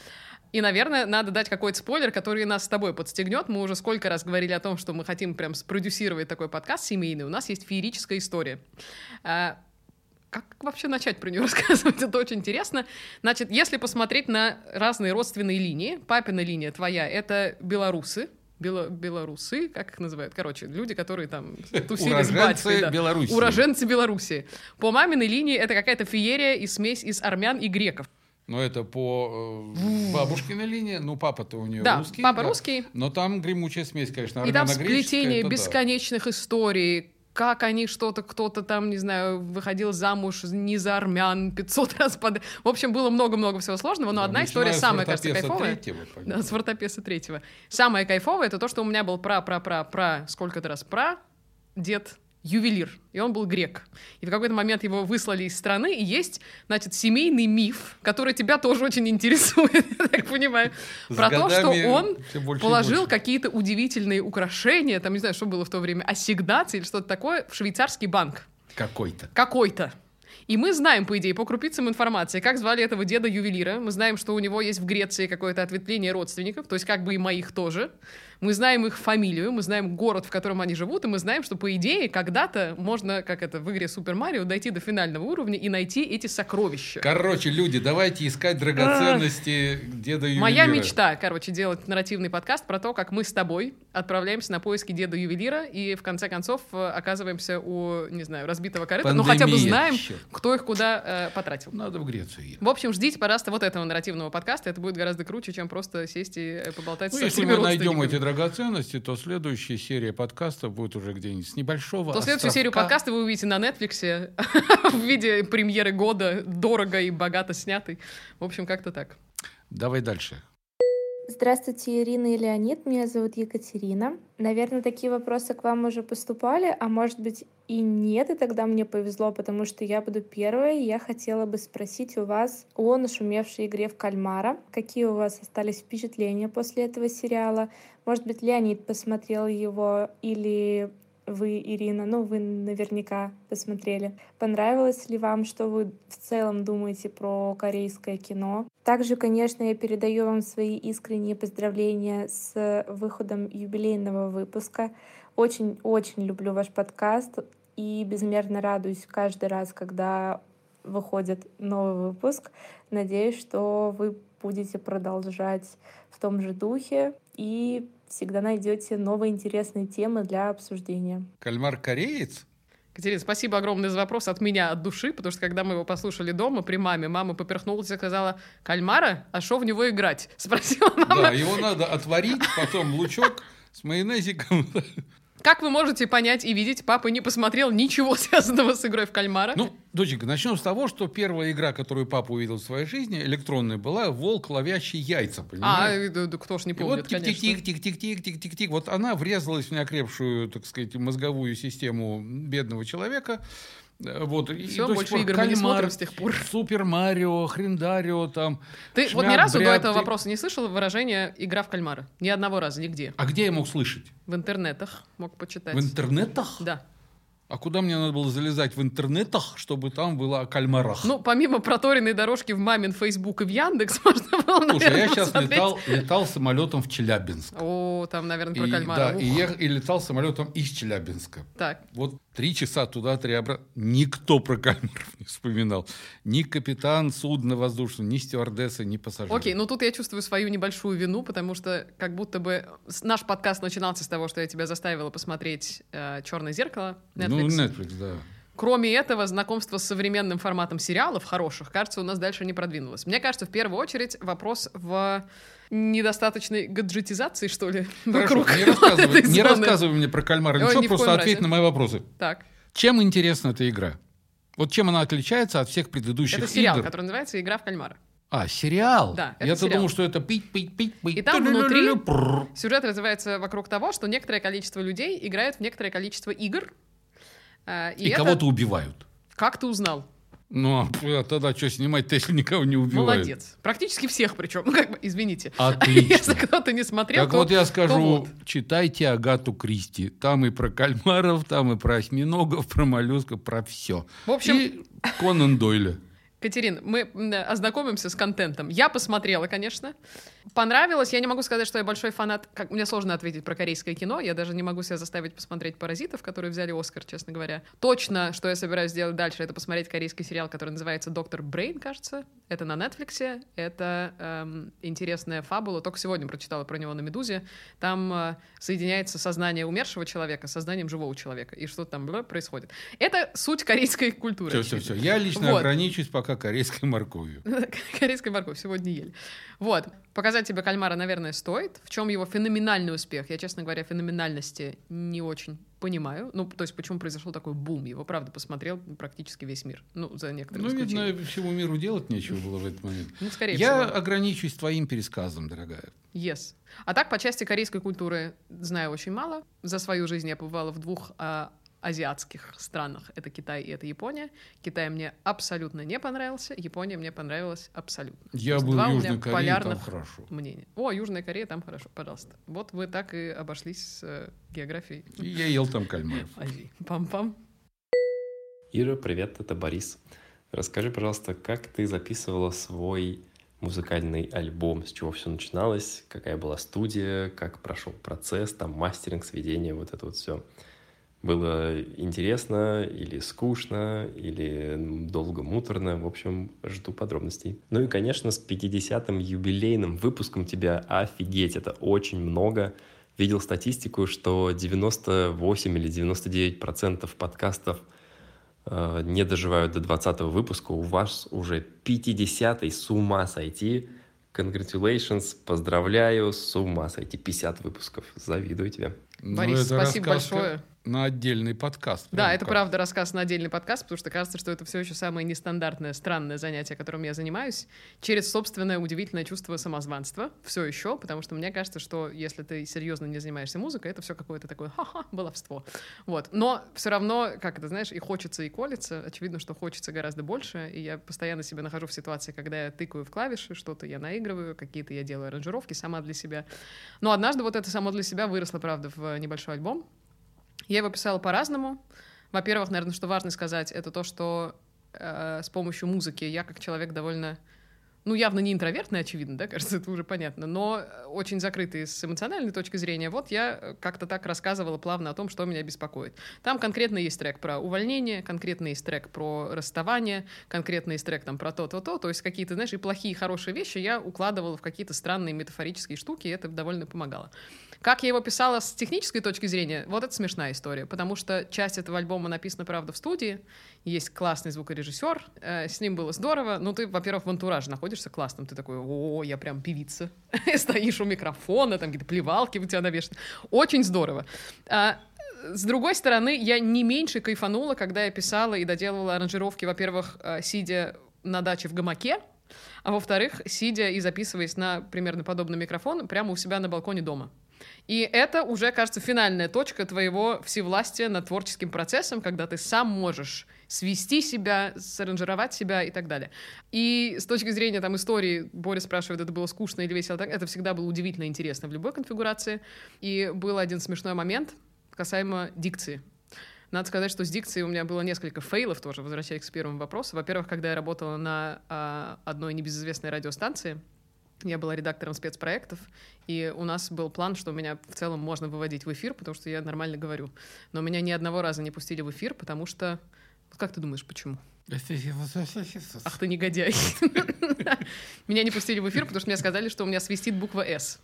и, наверное, надо дать какой-то спойлер, который нас с тобой подстегнет. Мы уже сколько раз говорили о том, что мы хотим прям спродюсировать такой подкаст семейный. У нас есть феерическая история. А, как вообще начать про нее (laughs) рассказывать? Это очень интересно. Значит, если посмотреть на разные родственные линии, папина линия твоя — это белорусы, Бело- белорусы, как их называют? Короче, люди, которые там (laughs) тусили с батькой. Уроженцы да. Беларуси. Уроженцы Беларуси. По маминой линии это какая-то феерия и смесь из армян и греков. Но это по э, бабушкиной линии. Ну, папа-то у нее Да, русский. папа да. русский. Но там гремучая смесь, конечно, И там сплетение это да. бесконечных историй, как они что-то, кто-то там, не знаю, выходил замуж не за армян 500 (laughs) раз под... В общем, было много-много всего сложного, но Да, одна история самая, кажется, кайфовая. третьего, Да, с Вартопеса третьего. Самое кайфовое это то, что у меня был пра-пра-пра-пра, сколько-то раз пра, дед ювелир, и он был грек. И в какой-то момент его выслали из страны, и есть, значит, семейный миф, который тебя тоже очень интересует, (laughs) я так понимаю, С про то, что он положил какие-то удивительные украшения, там, не знаю, что было в то время, ассигнации или что-то такое, в швейцарский банк Какой-то. какой-то. И мы знаем, по идее, по крупицам информации, как звали этого деда-ювелира. Мы знаем, что у него есть в Греции какое-то ответвление родственников, то есть как бы и моих тоже. Мы знаем их фамилию, мы знаем город, в котором они живут, и мы знаем, что, по идее, когда-то можно, как это в игре Супер Марио, дойти до финального уровня и найти эти сокровища. Короче, люди, давайте искать драгоценности деда ювелира. Моя мечта, короче, делать нарративный подкаст про то, как мы с тобой отправляемся на поиски деда ювелира и в конце концов э, оказываемся у, не знаю, разбитого корыта, но хотя бы Пандемия, знаем, кто их куда э, потратил. Надо в Грецию ехать. В общем, ждите, пожалуйста, вот этого нарративного подкаста. Это будет гораздо круче, чем просто сесть и э, поболтать Ну, со если мы найдем эти родственниками. Драгоценности, то следующая серия подкастов будет уже где-нибудь с небольшого То следующую серию подкаста вы увидите на Netflix (laughs) в виде премьеры года, дорого и богато снятый. В общем, как-то так. Давай дальше. Здравствуйте, Ирина и Леонид. Меня зовут Екатерина. Наверное, такие вопросы к вам уже поступали, а может быть и нет, и тогда мне повезло, потому что я буду первой. Я хотела бы спросить у вас о нашумевшей игре в кальмара. Какие у вас остались впечатления после этого сериала? Может быть, Леонид посмотрел его или вы, Ирина, ну, вы наверняка посмотрели. Понравилось ли вам, что вы в целом думаете про корейское кино? Также, конечно, я передаю вам свои искренние поздравления с выходом юбилейного выпуска. Очень-очень люблю ваш подкаст и безмерно радуюсь каждый раз, когда выходит новый выпуск. Надеюсь, что вы будете продолжать в том же духе и всегда найдете новые интересные темы для обсуждения. Кальмар кореец? Катерина, спасибо огромное за вопрос от меня, от души, потому что когда мы его послушали дома при маме, мама поперхнулась и сказала, кальмара, а что в него играть? (laughs) Спросила мама. Да, его надо отварить, потом лучок с майонезиком. (laughs) Как вы можете понять и видеть, папа не посмотрел ничего (laughs) связанного с игрой в кальмара. Ну, доченька, начнем с того, что первая игра, которую папа увидел в своей жизни, электронная, была «Волк, ловящий яйца», а, понимаешь? э, да, кто ж не И помнит, вот конечно. тик-тик-тик-тик-тик-тик-тик. Вот она врезалась в неокрепшую, так сказать, мозговую систему бедного человека. Э, Вот, и до сих больше пор игр мы не «Кальмар», смотрим с тех пор. Супер Марио, Хрендарио там. Ты вот ни шмяк, разу до бряк, этого ты- вопроса не слышал выражение «игра в кальмара»? Ни одного раза, нигде. А где я мог слышать? В интернетах мог почитать. В интернетах? Да. А куда мне надо было залезать в интернетах, чтобы там было о кальмарах? Ну, помимо проторенной дорожки в мамин Фейсбук и в Яндекс, (laughs) можно было, Слушай, наверное, я сейчас посмотреть. летал, летал самолетом в Челябинск. О, там, наверное, про И, кальмара. да, Ух. и, ех- и летал самолетом из Челябинска. Так, Вот три часа туда, три обратно. Никто про кальмаров (laughs) не вспоминал. Ни капитан судна воздушного, ни стюардесса, ни пассажиры. окей, ну тут я чувствую свою небольшую вину, потому что как будто бы наш подкаст начинался с того, что я тебя заставила посмотреть «Черное зеркало» Netflix. Ну, Netflix, да. Кроме этого, знакомство с современным форматом сериалов хороших, кажется, у нас дальше не продвинулось. Мне кажется, в первую очередь вопрос в недостаточной гаджетизации, что ли, Хорошо, вокруг не (laughs) рассказывай, не рассказывай мне про кальмара. Ничего, просто ответь разе. на мои вопросы. Так, Чем интересна эта игра? Вот чем она отличается от всех предыдущих это сериал, игр? который называется «Игра в кальмара». А, сериал? Да, это Я-то думал, что это пить, пить, пить, пить. И там внутри-. Сюжет развивается вокруг того, что некоторое количество людей играют в некоторое количество игр. э, И, это- кого-то убивают. Как ты узнал? Ну, а п- тогда что снимать-то, если никого не убивают? Молодец. Практически всех причем. Ну, как бы, извините. Отлично. (laughs) Если кто-то не смотрел, Так то- вот я скажу, вот. читайте Агату Кристи. Там и про кальмаров, там и про осьминогов, про моллюсков, про все. В общем, И Конан Дойля. Катерин, мы м, ознакомимся с контентом. Я посмотрела, конечно. Понравилось. Я не могу сказать, что я большой фанат. Как, мне сложно ответить про корейское кино. Я даже не могу себя заставить посмотреть «Паразитов», которые взяли Оскар, честно говоря. Точно, что я собираюсь сделать дальше, это посмотреть корейский сериал, который называется «Доктор Брейн», кажется. Это на Netflix. Это эм, интересная фабула. Только сегодня прочитала про него на «Медузе». Там э, соединяется сознание умершего человека с сознанием живого человека. И что там бля, происходит. Это суть корейской культуры. Все, все, все. Я лично Вот. ограничусь пока корейской морковью. (laughs) Корейская морковь сегодня ели. Вот. Показать тебе кальмара, наверное, стоит. В чем его феноменальный успех? Я, честно говоря, феноменальности не очень понимаю. Ну, то есть, почему произошел такой бум. Его, правда, посмотрел практически весь мир. Ну, за некоторые Ну, видно, всему миру делать нечего было в этот момент. Ну, скорее Я всего. ограничусь твоим пересказом, дорогая. Yes. А так, по части корейской культуры знаю очень мало. За свою жизнь я побывала в двух а, азиатских странах. Это Китай и это Япония. Китай мне абсолютно не понравился. Япония мне понравилась абсолютно. Я был два в у Южной меня Корее, там полярных хорошо. мнения. О, Южная Корея, там хорошо, пожалуйста. Вот вы так и обошлись с э, географией И я ел там кальмаров. (laughs) Азии. Пам-пам. Ира, привет, это Борис. Расскажи, пожалуйста, как ты записывала свой музыкальный альбом, с чего все начиналось, какая была студия, как прошел процесс, там мастеринг, сведение, вот это вот все. Было интересно или скучно, или долго муторно. В общем, жду подробностей. Ну и, конечно, с 50-м юбилейным выпуском тебя офигеть, это очень много. Видел статистику, что 98 или 99 процентов подкастов э, не доживают до 20 выпуска, у вас уже 50-й, с ума сойти. Congratulations, поздравляю, с ума сойти, 50 выпусков, завидую тебе. Ну, Борис, это спасибо рассказ большое. На отдельный подкаст. Да, это как. правда рассказ на отдельный подкаст, потому что кажется, что это все еще самое нестандартное, странное занятие, которым я занимаюсь, через собственное удивительное чувство самозванства. Все еще, потому что мне кажется, что если ты серьезно не занимаешься музыкой, это все какое-то такое ха-ха, баловство. Вот. Но все равно, как это, знаешь, и хочется, и колется. Очевидно, что хочется гораздо больше, и я постоянно себя нахожу в ситуации, когда я тыкаю в клавиши, что-то я наигрываю, какие-то я делаю аранжировки сама для себя. Но однажды вот это само для себя выросло, правда, в небольшой альбом. Я его писала по-разному. Во-первых, наверное, что важно сказать, это то, что э, с помощью музыки я как человек довольно, ну, явно не интровертный, очевидно, да, (laughs) кажется, это уже понятно, но э, очень закрытый с эмоциональной точки зрения. Вот я э, как-то так рассказывала плавно о том, что меня беспокоит. Там конкретно есть трек про увольнение, конкретно есть трек про расставание, конкретно есть трек там про то-то-то, то есть какие-то, знаешь, и плохие, и хорошие вещи я укладывала в какие-то странные метафорические штуки, и это довольно помогало. Как я его писала с технической точки зрения, вот это смешная история, потому что часть этого альбома написана, правда, в студии, есть классный звукорежиссер, э, с ним было здорово, ну, ты, во-первых, в антураже находишься классным, ты такой, о, я прям певица, (laughs) стоишь у микрофона, там какие-то плевалки у тебя навешаны, очень здорово. А, с другой стороны, я не меньше кайфанула, когда я писала и доделывала аранжировки, во-первых, э, сидя на даче в гамаке, а во-вторых, сидя и записываясь на примерно подобный микрофон прямо у себя на балконе дома. И это уже, кажется, финальная точка твоего всевластия над творческим процессом, когда ты сам можешь свести себя, саранжировать себя и так далее. И с точки зрения там истории, Боря спрашивает, это было скучно или весело, так, это всегда было удивительно интересно в любой конфигурации. И был один смешной момент касаемо дикции. Надо сказать, что с дикцией у меня было несколько фейлов тоже, возвращаясь к первому вопросу. Во-первых, когда я работала на а, одной небезызвестной радиостанции, я была редактором спецпроектов, и у нас был план, что меня в целом можно выводить в эфир, потому что я нормально говорю. Но меня ни одного раза не пустили в эфир, потому что... Как ты думаешь, почему? Ах ты негодяй. (laughs) Меня не пустили в эфир, потому что мне сказали, что у меня свистит буква «С».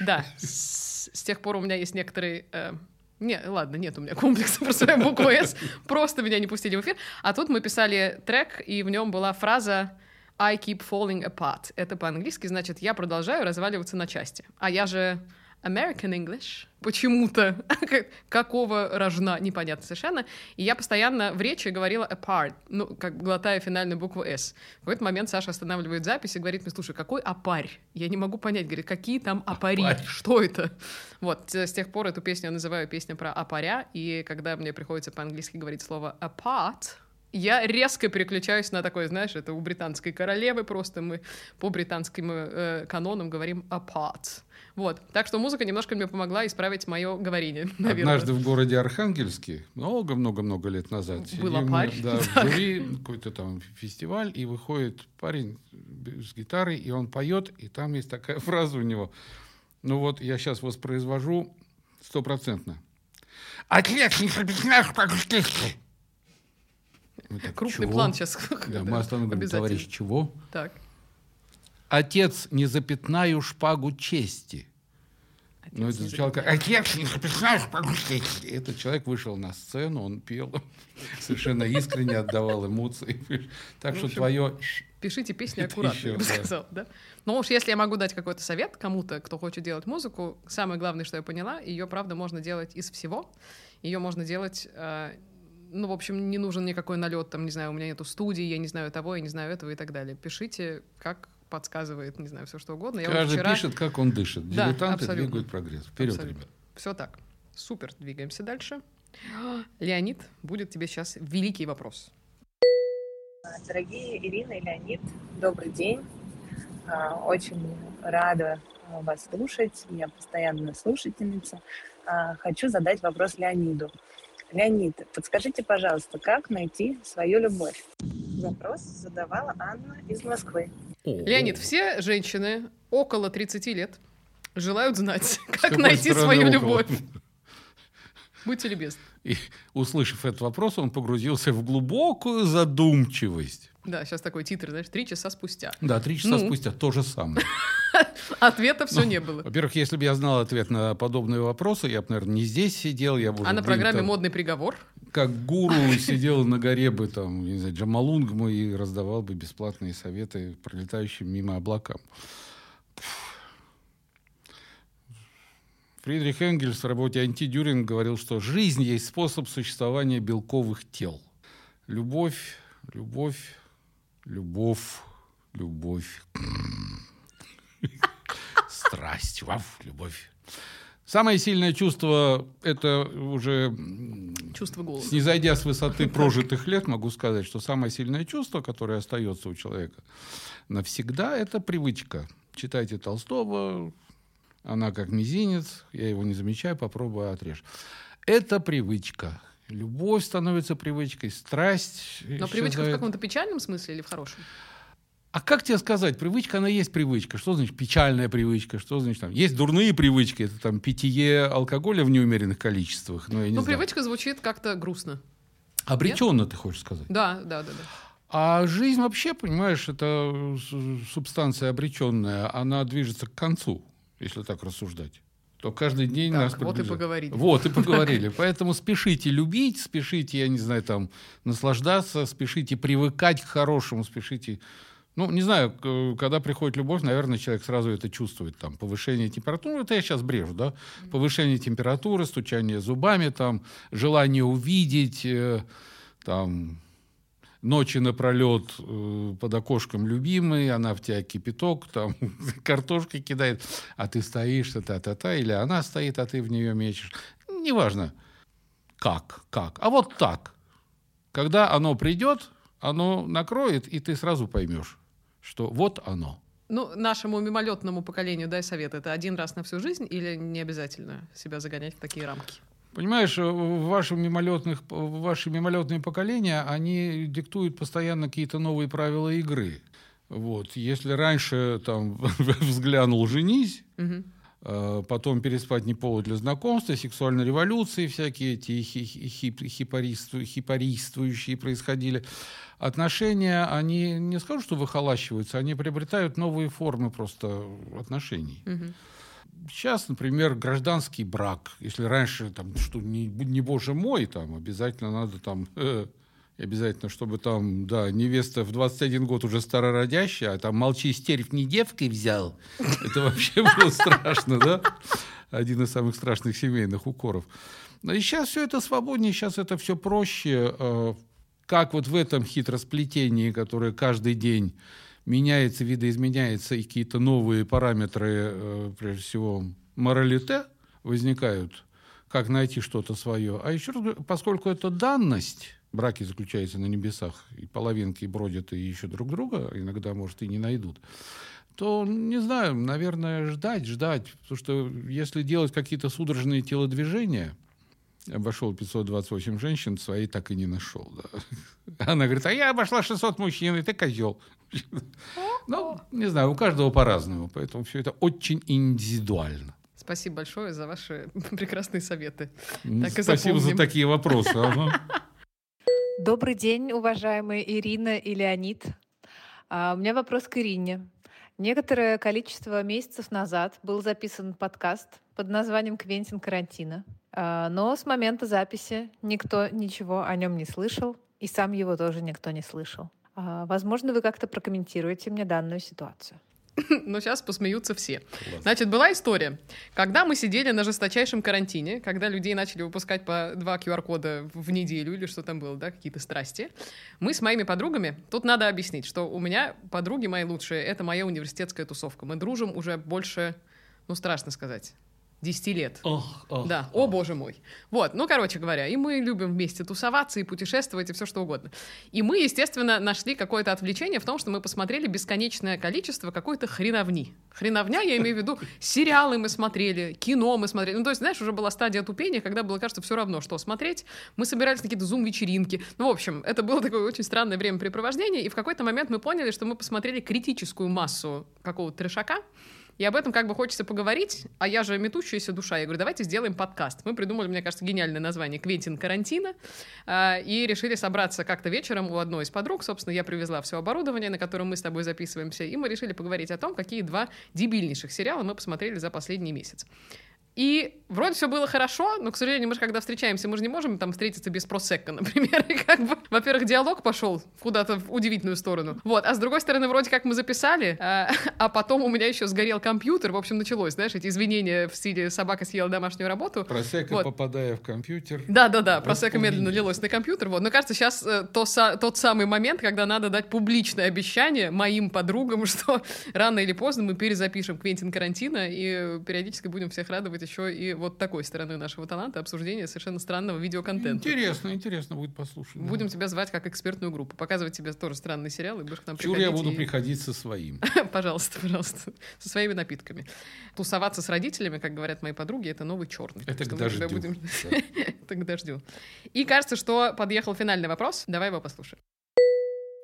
Да, с тех пор у меня есть некоторые... э, Не, ладно, нет у меня комплекса про свою букву «С». Просто меня не пустили в эфир. А тут мы писали трек, и в нем была фраза I keep falling apart. Это по-английски значит «я продолжаю разваливаться на части». А я же American English почему-то. (laughs) Какого рожна, непонятно совершенно. И я постоянно в речи говорила apart, ну, как глотая финальную букву S. В какой-то момент Саша останавливает запись и говорит мне, слушай, какой опарь? Я не могу понять. Говорит, какие там опари? Опарь. Что это? Вот, с тех пор эту песню я называю песня про опаря, и когда мне приходится по-английски говорить слово apart, я резко переключаюсь на такое, знаешь, это у британской королевы просто мы по британским э, канонам говорим apart. Вот. Так что музыка немножко мне помогла исправить мое говорение, (laughs) наверное. Однажды в городе Архангельске, много-много-много лет назад, Был сидим мы, да, в Так. жюри, какой-то там фестиваль, и выходит парень с гитарой, и он поет, и там есть такая (laughs) фраза у него. Ну вот, я сейчас воспроизвожу стопроцентно. Отлично. Мы так, Крупный «Чего?» план сейчас. (laughs) Да, мы остановим, товарищ, чего? Так. Отец, не запятнаю шпагу чести. Ну, это звучало как «Отец, не запятнаю шпагу чести». Этот человек вышел на сцену, он пел, (laughs) совершенно искренне отдавал эмоции. Так что твое... Пишите песни (laughs) аккуратно, еще, я бы да. сказала, да? Но уж если я могу дать какой-то совет кому-то, кто хочет делать музыку, самое главное, что я поняла, ее, правда, можно делать из всего. Ее можно делать э, ну, в общем, не нужен никакой налет, там, не знаю, у меня нету студии, я не знаю того, я не знаю этого и так далее. Пишите, как подсказывает, не знаю, все что угодно. Я Каждый вчера... пишет, как он дышит. Да, Дилетанты абсолютно. двигают прогресс. Вперед, абсолютно. ребят. Все так. Супер, двигаемся дальше. Леонид, будет тебе сейчас великий вопрос. Дорогие Ирина и Леонид, добрый день. А, очень рада вас слушать. Я постоянная слушательница. А, хочу задать вопрос Леониду. Леонид, подскажите, пожалуйста, как найти свою любовь? Вопрос задавала Анна из Москвы. Леонид, все женщины около 30 лет желают знать, как найти свою любовь. Будьте любезны. И, услышав этот вопрос, он погрузился в глубокую задумчивость. Да, сейчас такой титр, знаешь, три часа спустя. Да, три часа ну. спустя то же самое. (laughs) Ответа все ну, не было. Во-первых, если бы я знал ответ на подобные вопросы, я бы, наверное, не здесь сидел. Я бы а на программе там, «Модный приговор»? Как гуру (laughs) сидел на горе бы, там, не знаю, Джамалунгму и раздавал бы бесплатные советы пролетающим мимо облакам. Фридрих Энгельс в работе «Антидюринг» говорил, что жизнь есть способ существования белковых тел. Любовь, любовь, любовь, любовь. (laughs) Страсть, вав, любовь. Самое сильное чувство – это уже… Чувство голода. Не зайдя с высоты прожитых лет, могу сказать, что самое сильное чувство, которое остается у человека навсегда – это привычка. Читайте Толстого, она как мизинец, я его не замечаю, попробую отрежь. Это привычка. Любовь становится привычкой, страсть. Но привычка в каком-то печальном смысле или в хорошем? А как тебе сказать, привычка, она есть привычка. Что значит печальная привычка? Что значит там? Есть дурные привычки, это там питье алкоголя в неумеренных количествах. Но я не ну, знаю. привычка звучит как-то грустно. Обреченно, Нет? ты хочешь сказать? Да, да, да, да. А жизнь вообще, понимаешь, это субстанция обреченная, она движется к концу если так рассуждать то каждый день так, нас Вот и поговорили. Вот и поговорили. (laughs) Поэтому спешите любить, спешите, я не знаю, там, наслаждаться, спешите привыкать к хорошему, спешите... Ну, не знаю, когда приходит любовь, наверное, человек сразу это чувствует. Там, повышение температуры, это я сейчас брежу, да? Повышение температуры, стучание зубами, там, желание увидеть, э, там, ночи напролет э, под окошком любимый, она в тебя кипяток, там (laughs) картошки кидает, а ты стоишь, та-та-та, или она стоит, а ты в нее мечешь. Неважно, как, как, а вот так. Когда оно придет, оно накроет, и ты сразу поймешь, что вот оно. Ну, нашему мимолетному поколению дай совет. Это один раз на всю жизнь или не обязательно себя загонять в такие рамки? Понимаешь, ваши, мимолетных, ваши мимолетные поколения, они диктуют постоянно какие-то новые правила игры. Вот. Если раньше там (laughs) взглянул «женись», угу. потом переспать не повод для знакомства, сексуальной революции, всякие эти хип, хипаристующие происходили, отношения, они не скажу, что выхолащиваются, они приобретают новые формы просто отношений. Угу. Сейчас, например, гражданский брак. Если раньше, там, что не, не боже мой, там, обязательно надо там... (laughs) Э, обязательно, чтобы там, да, невеста в 21 год уже старородящая, а там молчи, стерев не девкой взял. (laughs) Это вообще было страшно, да? Один из самых страшных семейных укоров. И сейчас все это свободнее, сейчас это все проще. Э, как вот в этом хитросплетении, которое каждый день меняется, видоизменяется, и какие-то новые параметры, э, прежде всего, моралите возникают, как найти что-то свое. А еще раз, поскольку это данность, браки заключаются на небесах, и половинки бродят и ищут друг друга, иногда, может, и не найдут, то, не знаю, наверное, ждать, ждать. Потому что если делать какие-то судорожные телодвижения – обошел 528 женщин, своей так и не нашел. Да. (laughs) Она говорит, а я обошла 600 мужчин, и ты козел. Ну, не знаю, у каждого по-разному, поэтому все это очень индивидуально. Спасибо большое за ваши (laughs) прекрасные советы. Так Спасибо за такие вопросы. (laughs) Добрый день, уважаемые Ирина и Леонид. А, у меня вопрос к Ирине. Некоторое количество месяцев назад был записан подкаст под названием «Квентин карантина». А, но с момента записи никто ничего о нем не слышал, и сам его тоже никто не слышал. А, возможно, вы как-то прокомментируете мне данную ситуацию. (laughs) но сейчас посмеются все. Значит, была история. Когда мы сидели на жесточайшем карантине, когда людей начали выпускать по два QR-кода в неделю или что там было, да, какие-то страсти, мы с моими подругами, тут надо объяснить, что у меня подруги мои лучшие, это моя университетская тусовка. Мы дружим уже больше, ну, страшно сказать, 10 лет. Ох, ох, да, о боже мой. Вот, ну, короче говоря, и мы любим вместе тусоваться и путешествовать и все что угодно. И мы, естественно, нашли какое-то отвлечение в том, что мы посмотрели бесконечное количество какой-то хреновни. Хреновня, я имею в виду, сериалы мы смотрели, кино мы смотрели. Ну, то есть, знаешь, уже была стадия тупения, когда было, кажется, все равно, что смотреть. Мы собирались на какие-то зум-вечеринки. Ну, в общем, это было такое очень странное времяпрепровождение, и в какой-то момент мы поняли, что мы посмотрели критическую массу какого-то трешака, и об этом как бы хочется поговорить, а я же метущаяся душа. Я говорю, давайте сделаем подкаст. Мы придумали, мне кажется, гениальное название «Квентин Карантина» и решили собраться как-то вечером у одной из подруг. Собственно, я привезла все оборудование, на котором мы с тобой записываемся, и мы решили поговорить о том, какие два дебильнейших сериала мы посмотрели за последний месяц. И вроде все было хорошо, но, к сожалению, мы же когда встречаемся, мы же не можем там встретиться без просекка, (laughs) например. И как бы, во-первых, диалог пошел куда-то в удивительную сторону. Вот. А с другой стороны, вроде как мы записали, а, (laughs) а потом у меня еще сгорел компьютер. В общем, началось, знаешь, эти извинения в стиле «собака съела домашнюю работу». Просека, вот. попадая в компьютер. Да-да-да, просека медленно лилось на компьютер. Вот. Но кажется, сейчас э, то, са, тот самый момент, когда надо дать публичное обещание моим подругам, (laughs) что рано или поздно мы перезапишем Квентин Карантина и периодически будем всех радовать еще и вот такой стороны нашего таланта обсуждение совершенно странного видеоконтента. Интересно, интересно будет послушать. Будем да. тебя звать как экспертную группу, показывать тебе тоже странные сериалы, будешь к нам Чур я буду и... приходить со своим. (laughs) пожалуйста, пожалуйста, со своими напитками. Тусоваться с родителями, как говорят мои подруги, это новый черный. Это к дождю. Будем... (laughs) это к дождю. И кажется, что подъехал финальный вопрос. Давай его послушаем.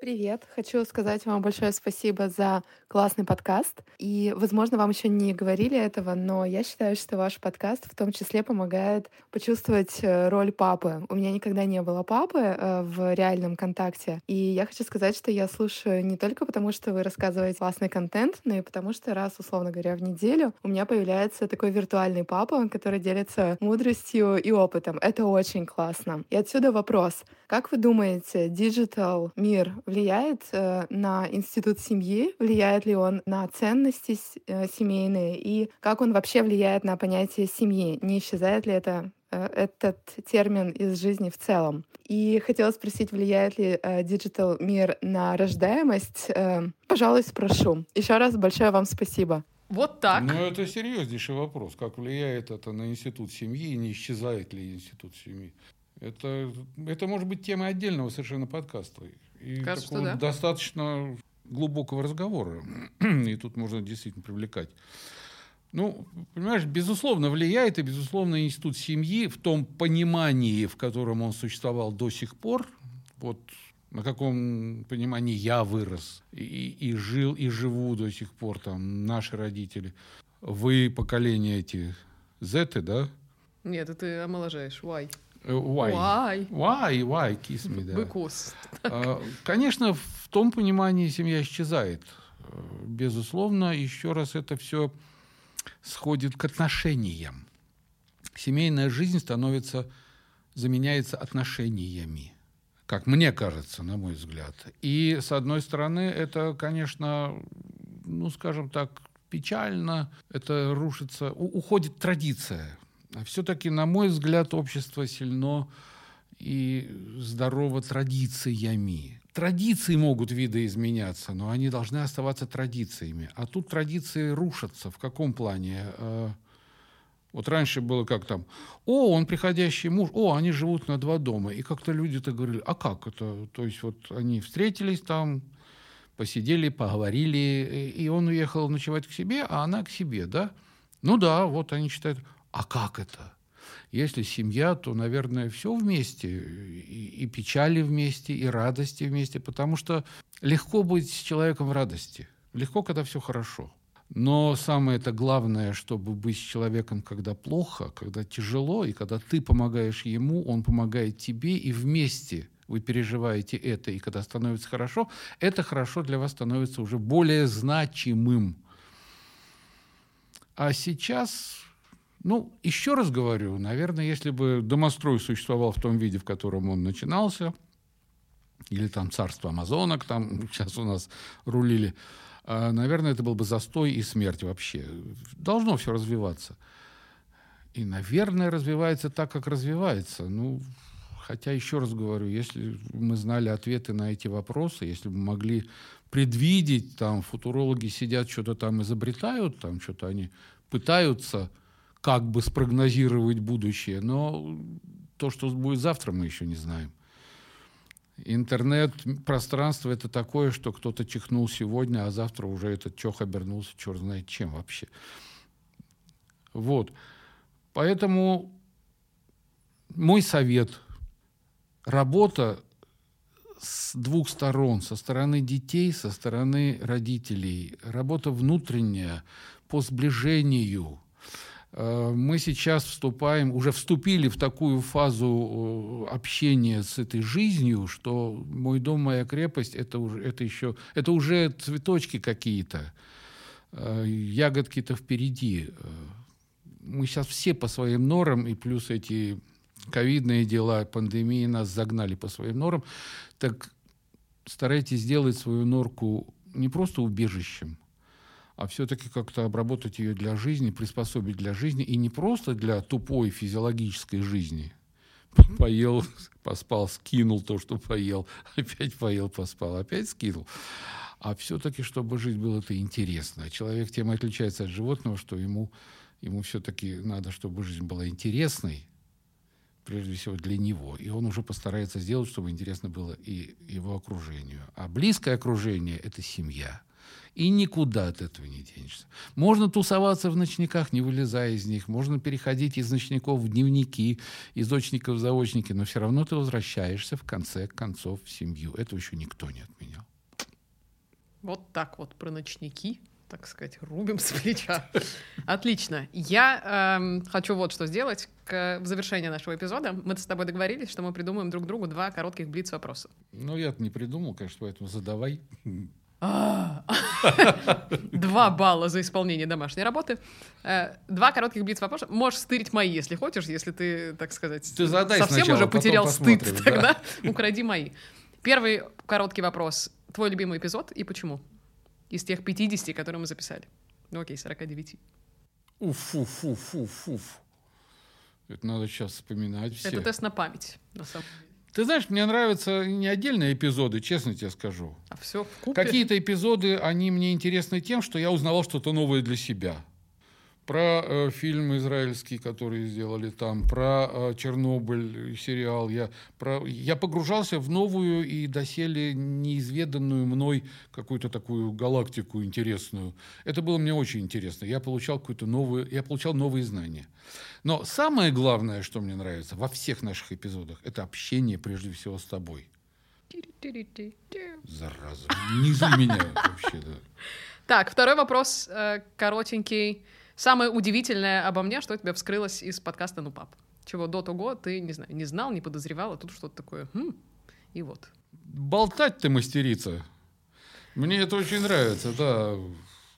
Привет! Хочу сказать вам большое спасибо за классный подкаст. И, возможно, вам еще не говорили этого, но я считаю, что ваш подкаст в том числе помогает почувствовать э, роль папы. У меня никогда не было папы э, в реальном контакте. И я хочу сказать, что я слушаю не только потому, что вы рассказываете классный контент, но и потому, что раз, условно говоря, в неделю у меня появляется такой виртуальный папа, который делится мудростью и опытом. Это очень классно. И отсюда вопрос. Как вы думаете, диджитал мир влияет э, на институт семьи, влияет ли он на ценности э, семейные и как он вообще влияет на понятие семьи? Не исчезает ли это э, этот термин из жизни в целом. И хотела спросить, влияет ли диджитал э, мир на рождаемость? Э, пожалуй, спрошу. Еще раз большое вам спасибо. Вот так. Ну, это серьезнейший вопрос. Как влияет это на институт семьи и не исчезает ли институт семьи? Это, это может быть тема отдельного совершенно подкаста. И Кажется, такого да. достаточно глубокого разговора. (clears throat) И тут можно действительно привлекать. Ну, понимаешь, безусловно, влияет и, безусловно, институт семьи в том понимании, в котором он существовал до сих пор, вот на каком понимании я вырос и, и жил, и живу до сих пор, там, наши родители. Вы поколение эти Z, да? Нет, это ты омоложаешь. Why? Why? Why? Why? Why? Kiss me, да. Because. А, конечно, в том понимании семья исчезает. Безусловно, еще раз это все сходит к отношениям. Семейная жизнь становится, заменяется отношениями, как мне кажется, на мой взгляд. И, с одной стороны, это, конечно, ну, скажем так, печально, это рушится, уходит традиция все-таки, на мой взгляд, общество сильно и здорово традициями. Традиции могут видоизменяться, но они должны оставаться традициями. А тут традиции рушатся. В каком плане? Э, вот раньше было как там, о, он приходящий муж, о, они живут на два дома. И как-то люди-то говорили, а как это? То есть вот они встретились там, посидели, поговорили, и он уехал ночевать к себе, а она к себе, да? Ну да, вот они считают, а как это? Если семья, то, наверное, все вместе, и, и печали вместе, и радости вместе, потому что легко быть с человеком в радости, легко, когда все хорошо. Но самое это главное, чтобы быть с человеком, когда плохо, когда тяжело, и когда ты помогаешь ему, он помогает тебе, и вместе вы переживаете это, и когда становится хорошо, это хорошо для вас становится уже более значимым. А сейчас ну, еще раз говорю, наверное, если бы домострой существовал в том виде, в котором он начинался, или там царство амазонок, там (laughs) сейчас у нас рулили, а, наверное, это был бы застой и смерть вообще. Должно все развиваться. И, наверное, развивается так, как развивается. Ну, хотя, еще раз говорю, если мы знали ответы на эти вопросы, если бы могли предвидеть, там, футурологи сидят, что-то там изобретают, там, что-то они пытаются как бы спрогнозировать будущее, но то, что будет завтра, мы еще не знаем. Интернет-пространство это такое, что кто-то чихнул сегодня, а завтра уже этот чох обернулся черт знает чем вообще. Вот. Поэтому мой совет – работа с двух сторон, со стороны детей, со стороны родителей, работа внутренняя по сближению – мы сейчас вступаем, уже вступили в такую фазу э, общения с этой жизнью, что мой дом, моя крепость, это уже, это еще, это уже цветочки какие-то, э, ягодки-то впереди. Мы сейчас все по своим норам, и плюс эти ковидные дела, пандемии нас загнали по своим норам, так старайтесь сделать свою норку не просто убежищем, а все-таки как-то обработать ее для жизни, приспособить для жизни, и не просто для тупой физиологической жизни. Поел, (laughs) поспал, скинул то, что поел, (laughs) опять поел, поспал, опять скинул. А все-таки, чтобы жить было это интересно. Человек тем отличается от животного, что ему, ему все-таки надо, чтобы жизнь была интересной, прежде всего для него. И он уже постарается сделать, чтобы интересно было и его окружению. А близкое окружение – это семья – и никуда от этого не денешься. Можно тусоваться в ночниках, не вылезая из них. Можно переходить из ночников в дневники, из очников в заочники. Но все равно ты возвращаешься в конце концов в семью. Этого еще никто не отменял. Вот так вот про ночники так сказать, рубим с плеча. Отлично. Я эм, хочу вот что сделать к, в завершении нашего эпизода. Мы с тобой договорились, что мы придумаем друг другу два коротких блиц-вопроса. Ну, я-то не придумал, конечно, поэтому задавай. (laughs) Два балла за исполнение домашней работы. Э, два коротких блиц вопроса. Можешь стырить мои, если хочешь, если ты, так сказать, ты задай совсем сначала, уже потерял стыд, (laughs) да? тогда укради мои. Первый короткий вопрос. Твой любимый эпизод и почему? Из тех 50, которые мы записали. Ну окей, 49. Уф, уф, уф, уф, уф. Это надо сейчас вспоминать все. Это тест на память, на самом деле. Ты знаешь, мне нравятся не отдельные эпизоды, честно тебе скажу. А все Какие-то эпизоды, они мне интересны тем, что я узнавал что-то новое для себя про э, фильм израильский, который сделали там, про э, Чернобыль сериал. Я, про, я погружался в новую и доселе неизведанную мной какую-то такую галактику интересную. Это было мне очень интересно. Я получал какую-то новую, я получал новые знания. Но самое главное, что мне нравится во всех наших эпизодах, это общение прежде всего с тобой. Зараза, не за меня вообще, да. Так, второй вопрос, э, коротенький. Самое удивительное обо мне, что тебе вскрылось из подкаста «Ну, пап». Чего до того ты, не знаю, не знал, не подозревал, а тут что-то такое. Хм, и вот. Болтать ты мастерица. Мне это очень нравится, да.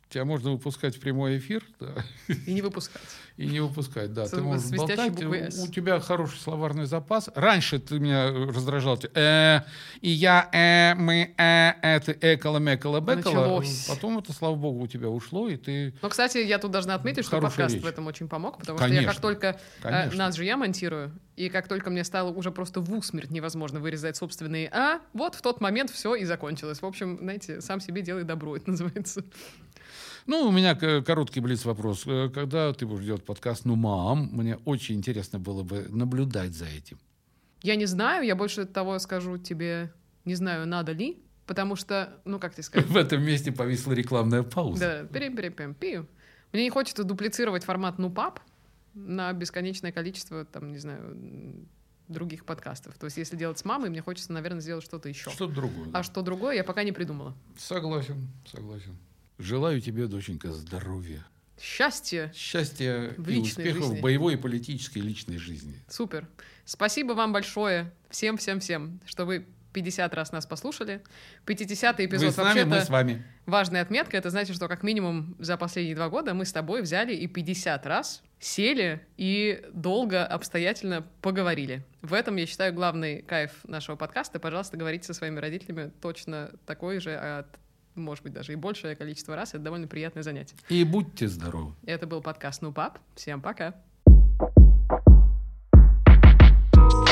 Тебя можно выпускать в прямой эфир. Да. И не выпускать. И не выпускать, да. С, ты можешь болтать. У тебя хороший словарный запас. Раньше ты меня раздражал. Ты, э, и я, э, мы, э, это экола, мекола, бекола. Потом это, слава богу, у тебя ушло, и ты... Ну, кстати, я тут должна отметить, что подкаст в этом очень помог, потому Конечно. что я как только... Э, нас же я монтирую, и как только мне стало уже просто в усмерть невозможно вырезать собственные «а», вот в тот момент все и закончилось. В общем, знаете, сам себе делай добро, это называется. Ну, у меня короткий блиц вопрос. Э, когда ты будешь делать подкаст «Ну, мам», мне очень интересно было бы наблюдать за этим. Я не знаю, я больше того скажу тебе, не знаю, надо ли, потому что, ну, как тебе сказать... (laughs) В этом месте повисла рекламная пауза. Да, перем перем пию. Мне не хочется дуплицировать формат «Ну, пап» на бесконечное количество, там, не знаю, других подкастов. То есть, если делать с мамой, мне хочется, наверное, сделать что-то еще. Что-то другое. Да. А что другое, я пока не придумала. Согласен, согласен. Желаю тебе, доченька, здоровья. Счастья. Счастья в и успехов жизни. в боевой и политической личной жизни. Супер. Спасибо вам большое. Всем-всем-всем, что вы 50 раз нас послушали. 50-й эпизод Вы с нами, мы с вами. Важная отметка. Это значит, что как минимум за последние два года мы с тобой взяли и 50 раз сели и долго, обстоятельно поговорили. В этом, я считаю, главный кайф нашего подкаста. Пожалуйста, говорите со своими родителями точно такой же от может быть, даже и большее количество раз. Это довольно приятное занятие. И будьте здоровы. Это был подкаст «Ну, пап». Всем пока.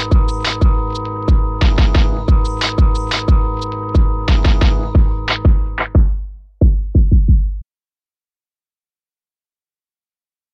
Thank you